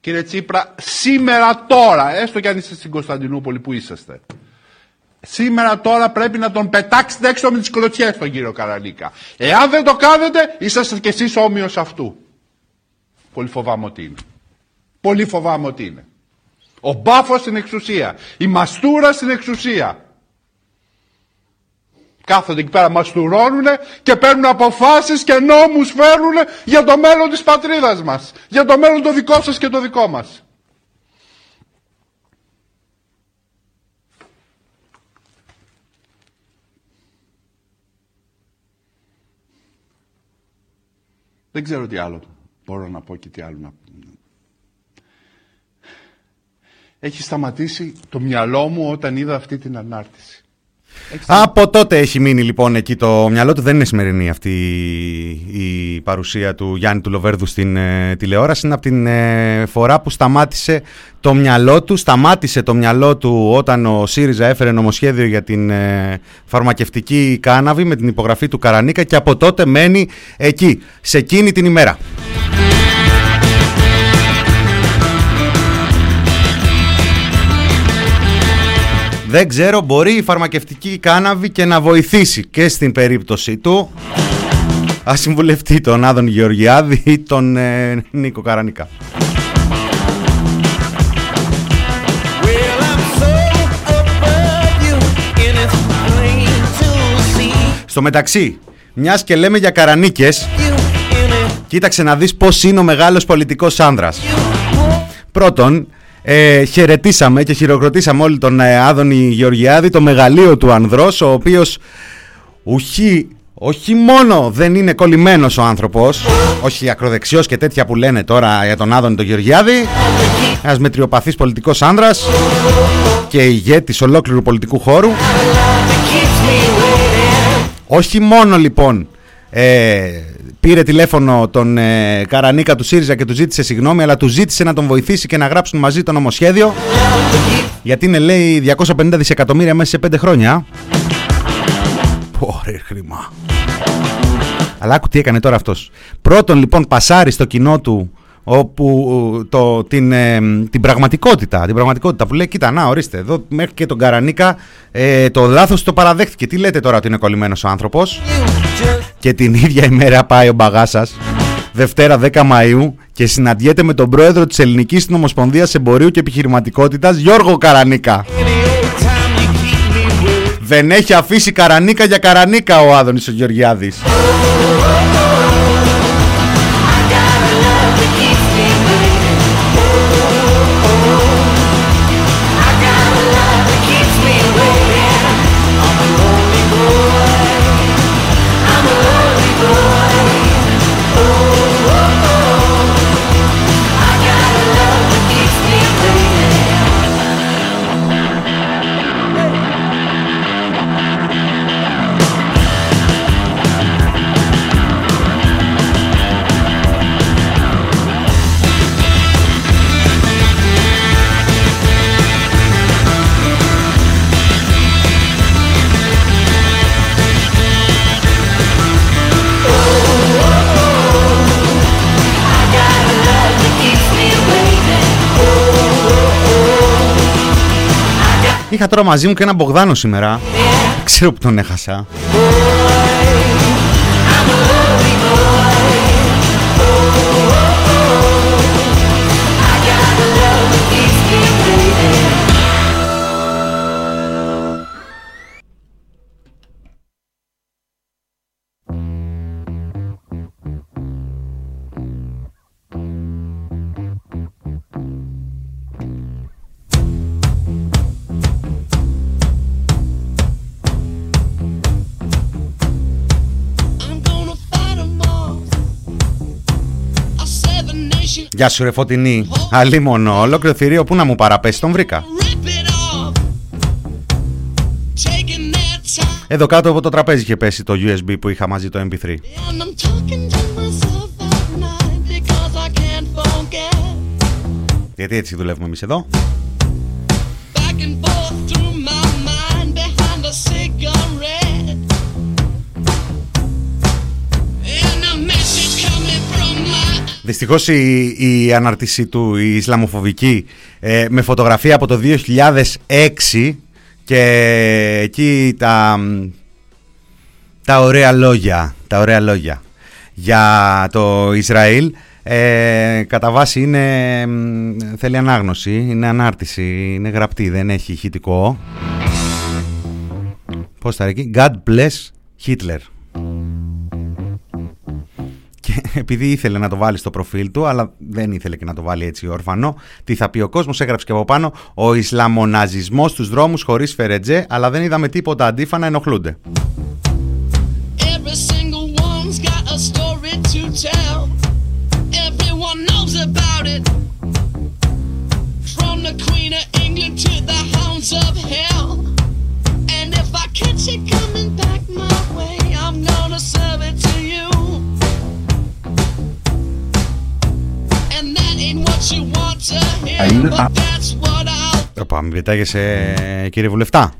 Speaker 12: Κύριε Τσίπρα, σήμερα τώρα, έστω κι αν είστε στην Κωνσταντινούπολη που είσαστε, σήμερα τώρα πρέπει να τον πετάξετε έξω με τις κλωτσιές τον κύριο Καραλίκα. Εάν δεν το κάνετε, είσαστε κι εσείς όμοιος αυτού. Πολύ φοβάμαι ότι είναι. Πολύ φοβάμαι ότι είναι. Ο μπάφος στην εξουσία. Η μαστούρα στην εξουσία. Κάθονται εκεί πέρα, μαστουρώνουν και παίρνουν αποφάσεις και νόμους φέρνουν για το μέλλον της πατρίδας μας. Για το μέλλον το δικό σας και το δικό μας. Δεν ξέρω τι άλλο μπορώ να πω και τι άλλο να πω. Έχει σταματήσει το μυαλό μου όταν είδα αυτή την ανάρτηση.
Speaker 3: Από τότε έχει μείνει λοιπόν εκεί το μυαλό του. Δεν είναι σημερινή αυτή η παρουσία του Γιάννη του Λοβέρδου στην ε, τηλεόραση. Είναι από την ε, φορά που σταμάτησε το μυαλό του. Σταμάτησε το μυαλό του όταν ο ΣΥΡΙΖΑ έφερε νομοσχέδιο για την ε, φαρμακευτική κάναβη με την υπογραφή του Καρανίκα και από τότε μένει εκεί, σε εκείνη την ημέρα. Δεν ξέρω, μπορεί η φαρμακευτική κάναβη και να βοηθήσει και στην περίπτωση του. Ας συμβουλευτεί τον Άδων Γεωργιάδη ή τον ε, Νίκο Καρανίκα. Στο μεταξύ, μιας και λέμε για καρανίκες, κοίταξε να δεις πώς είναι ο μεγάλος πολιτικός άνδρας. Πρώτον, ε, χαιρετήσαμε και χειροκροτήσαμε όλοι τον ε, Άδωνη Γεωργιάδη, το μεγαλείο του ανδρός, ο οποίος ουχή, όχι μόνο δεν είναι κολλημένος ο άνθρωπος, όχι ακροδεξιός και τέτοια που λένε τώρα για τον Άδωνη τον Γεωργιάδη, ένας μετριοπαθής πολιτικός άνδρας και ηγέτης ολόκληρου πολιτικού χώρου. Όχι μόνο λοιπόν ε, πήρε τηλέφωνο τον ε, Καρανίκα του ΣΥΡΙΖΑ και του ζήτησε συγγνώμη, αλλά του ζήτησε να τον βοηθήσει και να γράψουν μαζί το νομοσχέδιο. Γιατί είναι, λέει, 250 δισεκατομμύρια μέσα σε 5 χρόνια. Πόρε χρήμα. Αλλά άκου τι έκανε τώρα αυτός. Πρώτον, λοιπόν, πασάρει στο κοινό του όπου το, την, ε, την πραγματικότητα την πραγματικότητα που λέει κοίτα να ορίστε εδώ μέχρι και τον Καρανίκα ε, το λάθος το παραδέχτηκε τι λέτε τώρα ότι είναι κολλημένος ο άνθρωπος; Και την ίδια ημέρα πάει ο Μπαγάσας Δευτέρα 10 Μαΐου και συναντιέται με τον πρόεδρο της Ελληνικής Νομοσπονδίας Εμπορίου και Επιχειρηματικότητας Γιώργο Καρανίκα. Δεν έχει αφήσει Καρανίκα για Καρανίκα ο Άδωνης ο Γεωργιάδης Είχα τώρα μαζί μου και ένα Μπογδάνο σήμερα. Δεν ξέρω που τον έχασα. Γεια σου ρε Φωτεινή. Αλίμονο Ολόκληρο θηρίο που να μου παραπέσει Τον βρήκα. Εδώ κάτω από το τραπέζι είχε πέσει το USB που είχα μαζί το MP3 Γιατί έτσι δουλεύουμε εμείς εδώ Δυστυχώς η, η αναρτήσή του, η Ισλαμοφοβική, ε, με φωτογραφία από το 2006 και εκεί τα, τα ωραία λόγια, τα ωραία λόγια για το Ισραήλ ε, κατά βάση είναι, θέλει ανάγνωση, είναι ανάρτηση, είναι γραπτή, δεν έχει ηχητικό. Πώς θα εκεί, God bless Hitler επειδή ήθελε να το βάλει στο προφίλ του, αλλά δεν ήθελε και να το βάλει έτσι όρφανο, τι θα πει ο κόσμος, έγραψε και από πάνω ο Ισλαμοναζισμός στους δρόμους χωρίς φερετζέ, αλλά δεν είδαμε τίποτα αντίφα να ενοχλούνται.
Speaker 13: Ισραήλ. Α-
Speaker 3: Οπα, μην πετάγεσαι κύριε Βουλευτά.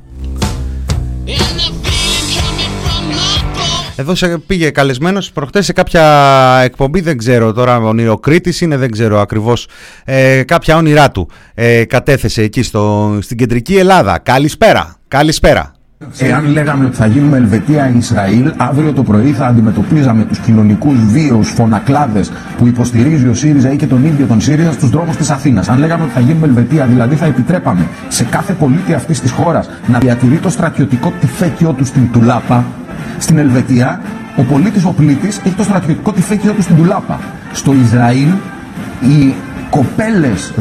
Speaker 3: Εδώ σε πήγε καλεσμένος προχτές σε κάποια εκπομπή, δεν ξέρω τώρα ονειροκρίτης είναι, δεν ξέρω ακριβώς ε, κάποια όνειρά του. Ε, κατέθεσε εκεί στο, στην κεντρική Ελλάδα. Καλησπέρα, καλησπέρα.
Speaker 13: Εάν λέγαμε ότι θα γίνουμε Ελβετία ή Ισραήλ, αύριο το πρωί θα αντιμετωπίζαμε τους κοινωνικούς βίαιους φωνακλάδες που υποστηρίζει ο ΣΥΡΙΖΑ ή και τον ίδιο τον ΣΥΡΙΖΑ στους δρόμους της Αθήνας. Αν λέγαμε ότι θα γίνουμε Ελβετία, δηλαδή θα επιτρέπαμε σε κάθε πολίτη αυτής της χώρας να διατηρεί το στρατιωτικό τυφέκιο του στην Τουλάπα, στην Ελβετία ο πολίτης, ο πλήτης, έχει το στρατιωτικό τυφέκιο του στην Τουλάπα. Στο Ισραήλ οι κοπέλες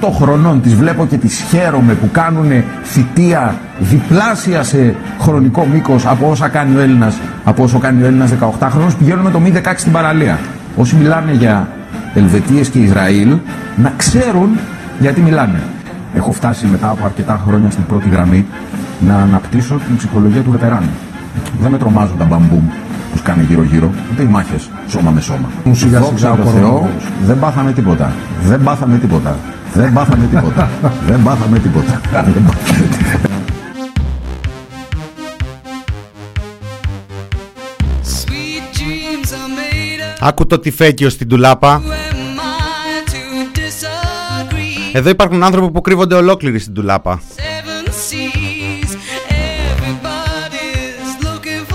Speaker 13: 18 χρονών τις βλέπω και τις χαίρομαι που κάνουν θητεία διπλάσια σε χρονικό μήκος από όσα κάνει ο Έλληνας από όσο κάνει ο Έλληνας 18 χρόνος πηγαίνουν με το μη 16 στην παραλία. Όσοι μιλάνε για Ελβετίες και Ισραήλ να ξέρουν γιατί μιλάνε. Έχω φτάσει μετά από αρκετά χρόνια στην πρώτη γραμμή να αναπτύσσω την ψυχολογία του βετεράνου. Δεν με τρομάζουν τα μπαμπούμ. που κάνει γύρω-γύρω, ούτε οι μάχες σώμα με σώμα.
Speaker 4: σιγά
Speaker 13: Δόξα
Speaker 4: σιγά
Speaker 13: τω
Speaker 4: ο
Speaker 13: Θεώ,
Speaker 4: κορονοϊός.
Speaker 13: δεν πάθαμε τίποτα. Δεν πάθαμε τίποτα. Δεν πάθαμε τίποτα. δεν πάθαμε τίποτα. Δεν πάθαμε τίποτα.
Speaker 5: Sweet dreams are made up.
Speaker 3: Άκου το τυφέκιο στην τουλάπα.
Speaker 5: Who am I to disagree?
Speaker 3: Εδώ υπάρχουν άνθρωποι που κρύβονται ολόκληροι στην τουλάπα.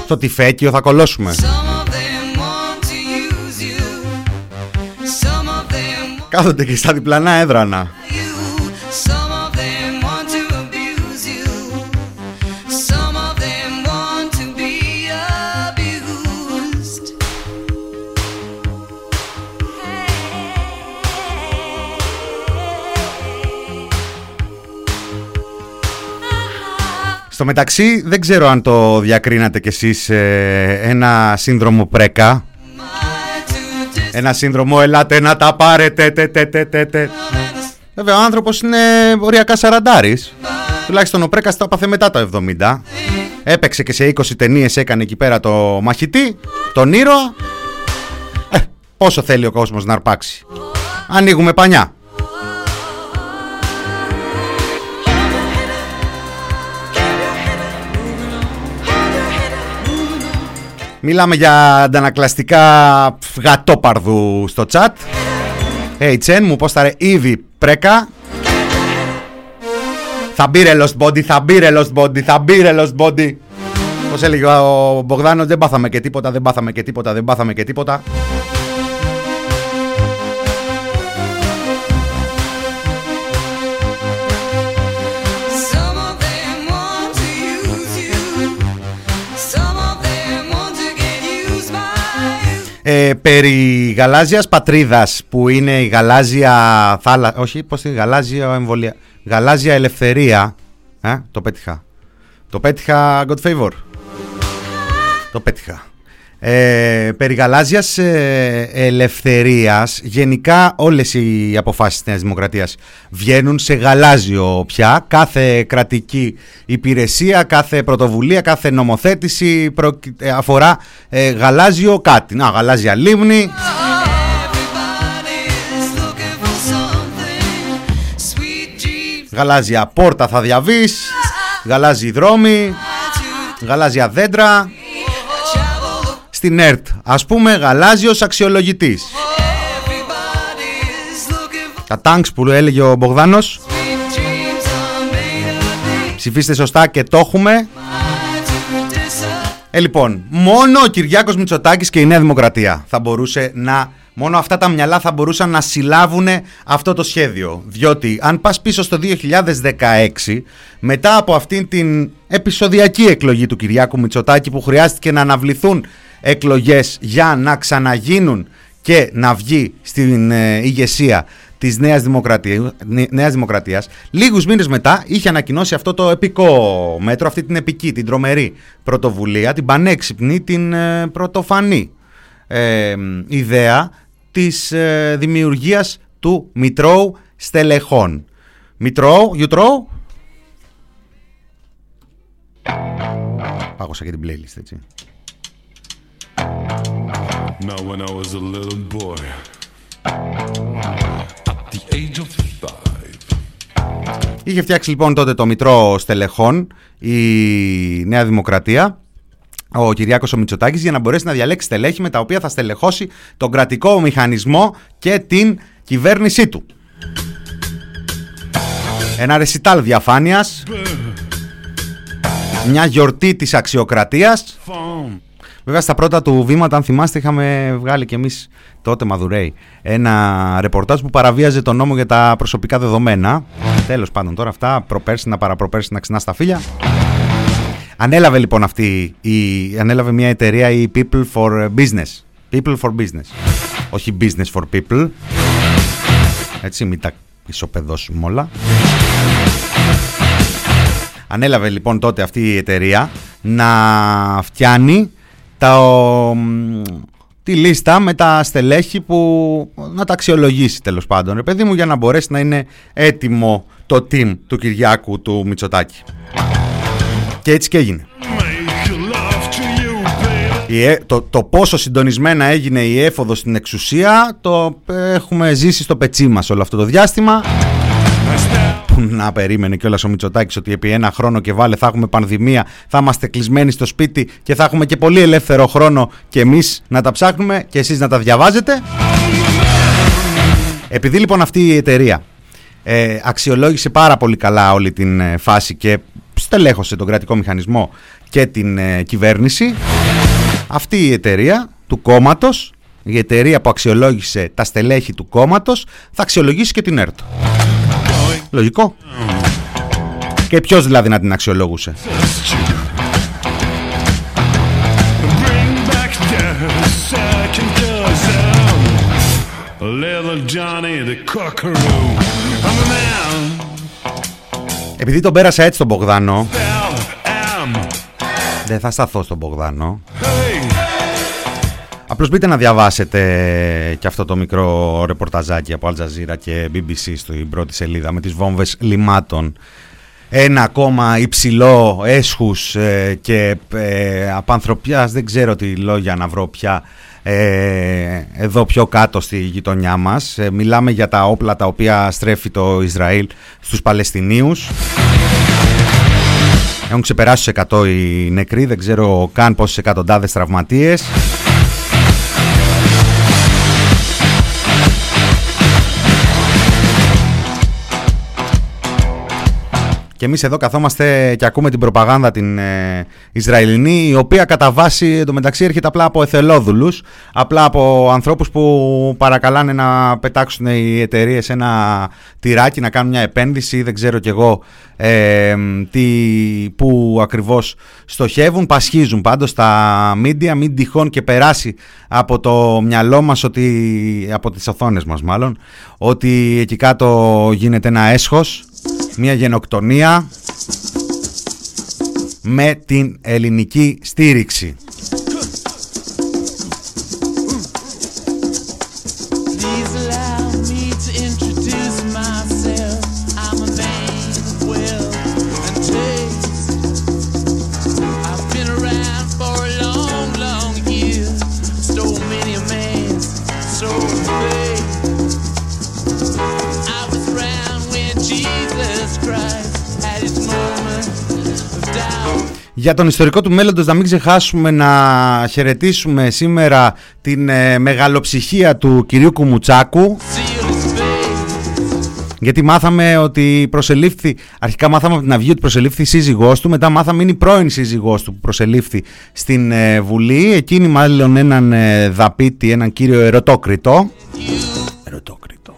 Speaker 3: Στο τυφέκιο θα κολώσουμε.
Speaker 5: Some of them want to use you. Some of them
Speaker 3: Κάθονται και στα διπλανά έδρανα. Στο μεταξύ δεν ξέρω αν το διακρίνατε κι εσείς ε, ένα σύνδρομο πρέκα. Ένα σύνδρομο ελάτε να τα πάρετε τε, τε, τε, τε, τε. Βέβαια ο άνθρωπος είναι οριακά σαραντάρης. Τουλάχιστον ο Πρέκας το έπαθε μετά το 70. Έπαιξε και σε 20 ταινίες έκανε εκεί πέρα το μαχητή, τον ήρωα. Ε, πόσο θέλει ο κόσμος να αρπάξει. Ανοίγουμε πανιά. Μιλάμε για αντανακλαστικά γατόπαρδου στο chat. Hey Chen, μου πόσταρε ήδη πρέκα. Θα μπει ρε Lost Body, θα μπει ρε Lost Body, θα μπει ρε Lost Body. Πώς έλεγε ο Μπογδάνος, δεν πάθαμε και τίποτα, δεν πάθαμε και τίποτα, δεν πάθαμε και τίποτα. Ε, περί γαλάζιας πατρίδας που είναι η γαλάζια θάλα... Όχι, πώς είναι, γαλάζια εμβολία... Γαλάζια ελευθερία. Ε, το πέτυχα. Το πέτυχα God Favor. Το πέτυχα. Ε, περί γαλάζιας ε, ελευθερίας γενικά όλες οι αποφάσεις της Νέας Δημοκρατίας βγαίνουν σε γαλάζιο πια. Κάθε κρατική υπηρεσία, κάθε πρωτοβουλία, κάθε νομοθέτηση προκ- ε, αφορά ε, γαλάζιο κάτι. Να γαλάζια λίμνη.
Speaker 5: Everybody's looking for something. Sweet dreams
Speaker 3: γαλάζια πόρτα θα διαβείς. Γαλάζιοι δρόμοι. Γαλάζια δέντρα στην ΕΡΤ ας πούμε γαλάζιος αξιολογητής
Speaker 5: Everybody's looking for
Speaker 3: τα τάγκς που έλεγε ο Μπογδάνος
Speaker 5: sweet dreams are made of
Speaker 3: ψηφίστε σωστά και το έχουμε
Speaker 5: to disagree.
Speaker 3: Ε, λοιπόν, μόνο ο Κυριάκος Μητσοτάκης και η Νέα Δημοκρατία θα μπορούσε να... Μόνο αυτά τα μυαλά θα μπορούσαν να συλλάβουν αυτό το σχέδιο. Διότι αν πας πίσω στο 2016, μετά από αυτήν την επεισοδιακή εκλογή του Κυριάκου Μητσοτάκη που χρειάστηκε να αναβληθούν εκλογές για να ξαναγίνουν και να βγει στην ε, ηγεσία της Νέας, Δημοκρατία, Νέας Δημοκρατίας λίγους μήνες μετά είχε ανακοινώσει αυτό το επικό μέτρο αυτή την επική, την τρομερή πρωτοβουλία την πανέξυπνη, την ε, πρωτοφανή ε, ιδέα της ε, δημιουργίας του Μητρώου Στελεχών Μητρώου, you throw? Πάγωσα και την playlist έτσι
Speaker 14: Now, when I was a little boy, at the age of five,
Speaker 3: Είχε φτιάξει λοιπόν τότε το Μητρό Στελεχών η Νέα Δημοκρατία ο Κυριάκος ο Μητσοτάκης για να μπορέσει να διαλέξει στελέχη με τα οποία θα στελεχώσει τον κρατικό μηχανισμό και την κυβέρνησή του. Ένα ρεσιτάλ διαφάνειας, μια γιορτή της αξιοκρατίας. Βέβαια στα πρώτα του βήματα, αν θυμάστε, είχαμε βγάλει κι εμείς τότε Μαδουρέη ένα ρεπορτάζ που παραβίαζε τον νόμο για τα προσωπικά δεδομένα. Τέλος πάντων τώρα αυτά, προπέρσι να παραπροπέρσι να ξυνά στα φίλια. Ανέλαβε λοιπόν αυτή, η, ανέλαβε μια εταιρεία η People for Business. People for Business. Όχι Business for People. Έτσι, μην τα ισοπεδώσουμε όλα. Ανέλαβε λοιπόν τότε αυτή η εταιρεία να φτιάνει τα, τη λίστα με τα στελέχη που να τα αξιολογήσει τέλος πάντων. Ρε παιδί μου για να μπορέσει να είναι έτοιμο το team του Κυριάκου του Μητσοτάκη. Και έτσι και έγινε. Η ε- το, το πόσο συντονισμένα έγινε η έφοδο στην εξουσία το έχουμε ζήσει στο πετσί μας όλο αυτό το διάστημα που να περίμενε κιόλας ο Μητσοτάκης ότι επί ένα χρόνο και βάλε θα έχουμε πανδημία θα είμαστε κλεισμένοι στο σπίτι και θα έχουμε και πολύ ελεύθερο χρόνο και εμείς να τα ψάχνουμε και εσείς να τα διαβάζετε επειδή λοιπόν αυτή η εταιρεία ε, αξιολόγησε πάρα πολύ καλά όλη την ε, φάση και στελέχωσε τον κρατικό μηχανισμό και την ε, κυβέρνηση αυτή η εταιρεία του κόμματος η εταιρεία που αξιολόγησε τα στελέχη του κόμματος θα αξιολογήσει και την ΕΡΤ. Λογικό. Και ποιος δηλαδή να την αξιολόγουσε. Επειδή τον πέρασα έτσι τον Μπογδάνο. Δεν θα σταθώ στον Μπογδάνο Απλώς μπείτε να διαβάσετε και αυτό το μικρό ρεπορταζάκι από Αλτζαζίρα και BBC στην πρώτη σελίδα με τις βόμβες λιμάτων. Ένα ακόμα υψηλό έσχους ε, και ε, απανθρωπιάς δεν ξέρω τι λόγια να βρω πια ε, εδώ πιο κάτω στη γειτονιά μας. Ε, μιλάμε για τα όπλα τα οποία στρέφει το Ισραήλ στους Παλαιστινίους. Έχουν ξεπεράσει τους 100 οι νεκροί δεν ξέρω καν πόσες εκατοντάδες τραυματίες Και εμείς εδώ καθόμαστε και ακούμε την προπαγάνδα την ε, Ισραηλινή, η οποία κατά βάση εντωμεταξύ έρχεται απλά από εθελόδουλους, απλά από ανθρώπους που παρακαλάνε να πετάξουν οι εταιρείες ένα τυράκι, να κάνουν μια επένδυση, δεν ξέρω κι εγώ ε, τι, που ακριβώς στοχεύουν, πασχίζουν πάντως τα μίντια, μην τυχόν και περάσει από το μυαλό μας, ότι, από τις οθόνες μας μάλλον, ότι εκεί κάτω γίνεται ένα έσχος, μια γενοκτονία με την ελληνική στήριξη. Για τον ιστορικό του μέλλοντος να μην ξεχάσουμε να χαιρετήσουμε σήμερα την ε, μεγαλοψυχία του κυρίου Κουμουτσάκου γιατί μάθαμε ότι προσελήφθη, αρχικά μάθαμε από την Αυγή ότι προσελήφθη η σύζυγός του, μετά μάθαμε είναι η πρώην σύζυγός του που προσελήφθη στην ε, Βουλή, εκείνη μάλλον έναν ε, δαπίτη, έναν κύριο ερωτόκριτο. Ερωτόκριτο.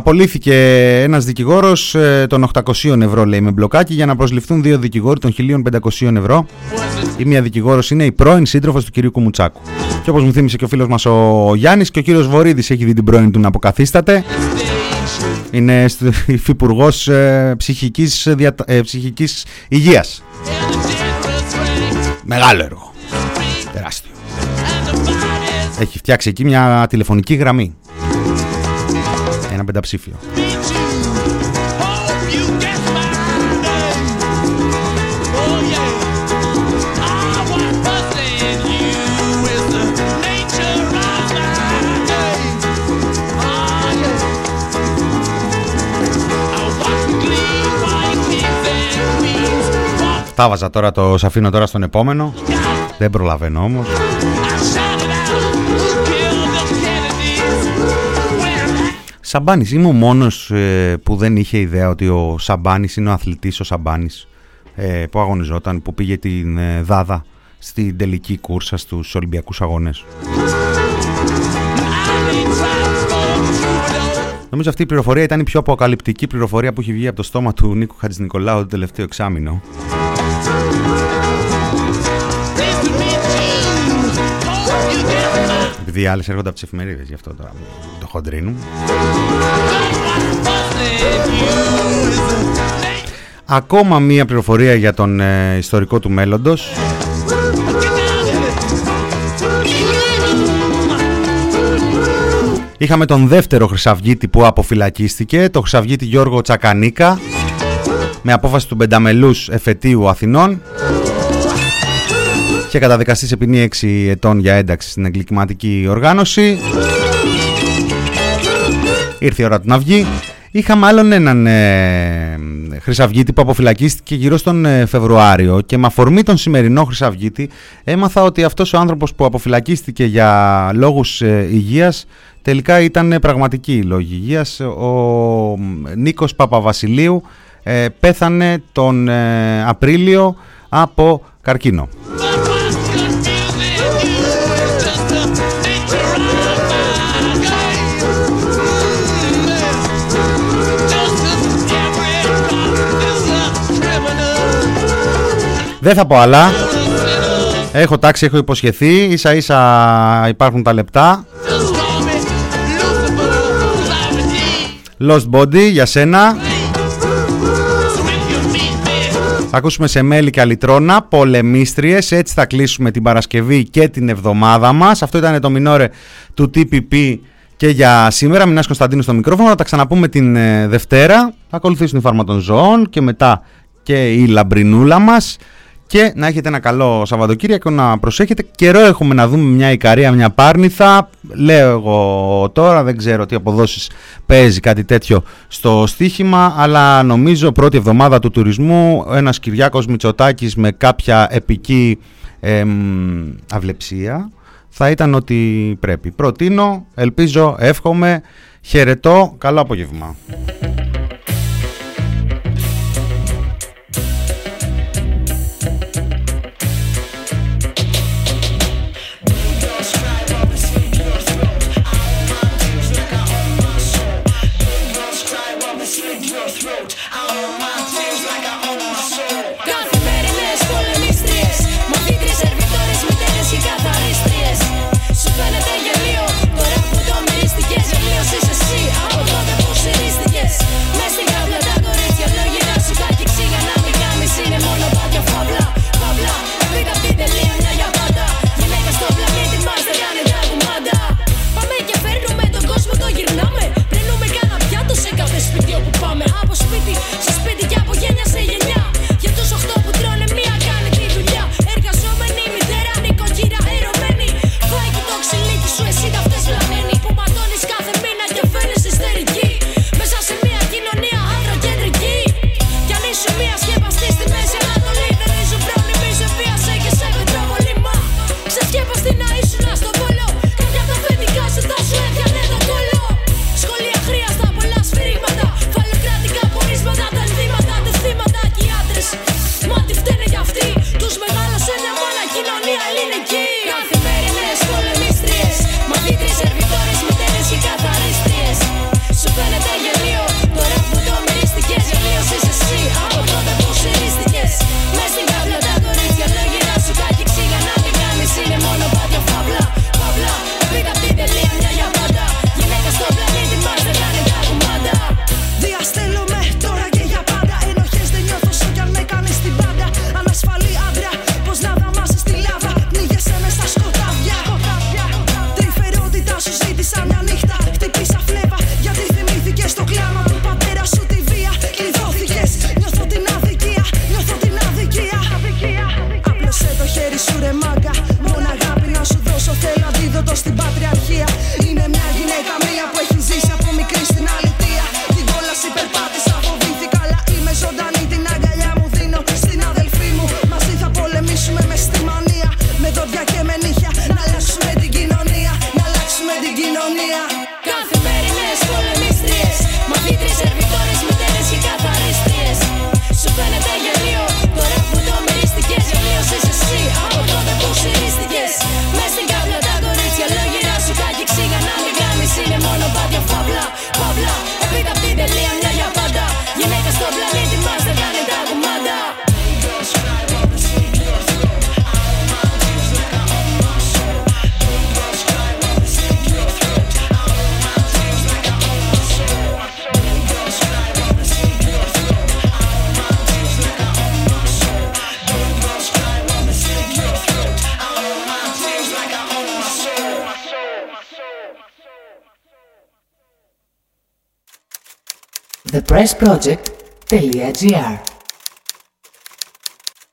Speaker 3: Απολύθηκε ένας δικηγόρος ε, των 800 ευρώ λέει με μπλοκάκι για να προσληφθούν δύο δικηγόροι των 1500 ευρώ. Η μία δικηγόρος είναι η πρώην σύντροφος του κυρίου Κουμουτσάκου. Και όπως μου θύμισε και ο φίλος μας ο Γιάννης και ο κύριος Βορύδης έχει δει την πρώην του να αποκαθίσταται. Είναι υφυπουργός ε, ψυχικής, διατα... ε, ψυχικής υγείας. Μεγάλο έργο. Τεράστιο. Έχει φτιάξει εκεί μια τηλεφωνική γραμμή ένα πενταψήφιο. Βάζα τώρα, το σαφήνω τώρα στον επόμενο. Δεν προλαβαίνω όμως. Σαμπάνης, είμαι ο μόνος ε, που δεν είχε ιδέα ότι ο Σαμπάνης είναι ο αθλητής ο Σαμπάνης ε, που αγωνιζόταν, που πήγε την ε, Δάδα στην τελική κούρσα στους Ολυμπιακούς Αγώνες. Νομίζω αυτή η πληροφορία ήταν η πιο αποκαλυπτική πληροφορία που έχει βγει από το στόμα του Νίκου Χατζηνικολάου το τελευταίο εξάμεινο. Επειδή οι άλλες έρχονται από τις εφημερίδες, γι' αυτό τώρα το χοντρίνου. Ακόμα μία πληροφορία για τον ε, ιστορικό του μέλλοντος. Είχαμε τον δεύτερο Χρυσαυγίτη που αποφυλακίστηκε, το Χρυσαυγίτη Γιώργο Τσακανίκα, με απόφαση του Πενταμελούς Εφετείου Αθηνών και καταδικαστεί σε ποινή 6 ετών για ένταξη στην εγκληματική οργάνωση. Ήρθε η ώρα του να βγει. Είχαμε άλλον έναν ε, Χρυσαυγίτη που αποφυλακίστηκε γύρω στον ε, Φεβρουάριο και με αφορμή τον σημερινό Χρυσαυγίτη έμαθα ότι αυτός ο άνθρωπος που αποφυλακίστηκε για λόγους ε, υγείας τελικά ήταν πραγματική λόγη υγείας. Ο Νίκος Παπαβασιλείου ε, πέθανε τον ε, Απρίλιο από καρκίνο. Δεν θα πω άλλα. Έχω τάξει, έχω υποσχεθεί. Ίσα ίσα υπάρχουν τα λεπτά. Lost Body για σένα. Θα ακούσουμε σε μέλη και αλυτρόνα, πολεμίστριες, έτσι θα κλείσουμε την Παρασκευή και την εβδομάδα μας. Αυτό ήταν το μινόρε του TPP και για σήμερα. Μινάς Κωνσταντίνου στο μικρόφωνο, θα τα ξαναπούμε την ε, Δευτέρα. Θα ακολουθήσουν η φάρμα των ζώων και μετά και η λαμπρινούλα μας και να έχετε ένα καλό Σαββατοκύριακο να προσέχετε. Καιρό έχουμε να δούμε μια Ικαρία, μια Πάρνηθα. Λέω εγώ τώρα, δεν ξέρω τι αποδόσεις παίζει κάτι τέτοιο στο στοίχημα, αλλά νομίζω πρώτη εβδομάδα του τουρισμού ένας Κυριάκος Μητσοτάκης με κάποια επική εμ, αυλεψία θα ήταν ότι πρέπει. Προτείνω, ελπίζω, εύχομαι, χαιρετώ, καλό απόγευμα.
Speaker 1: pressproject.gr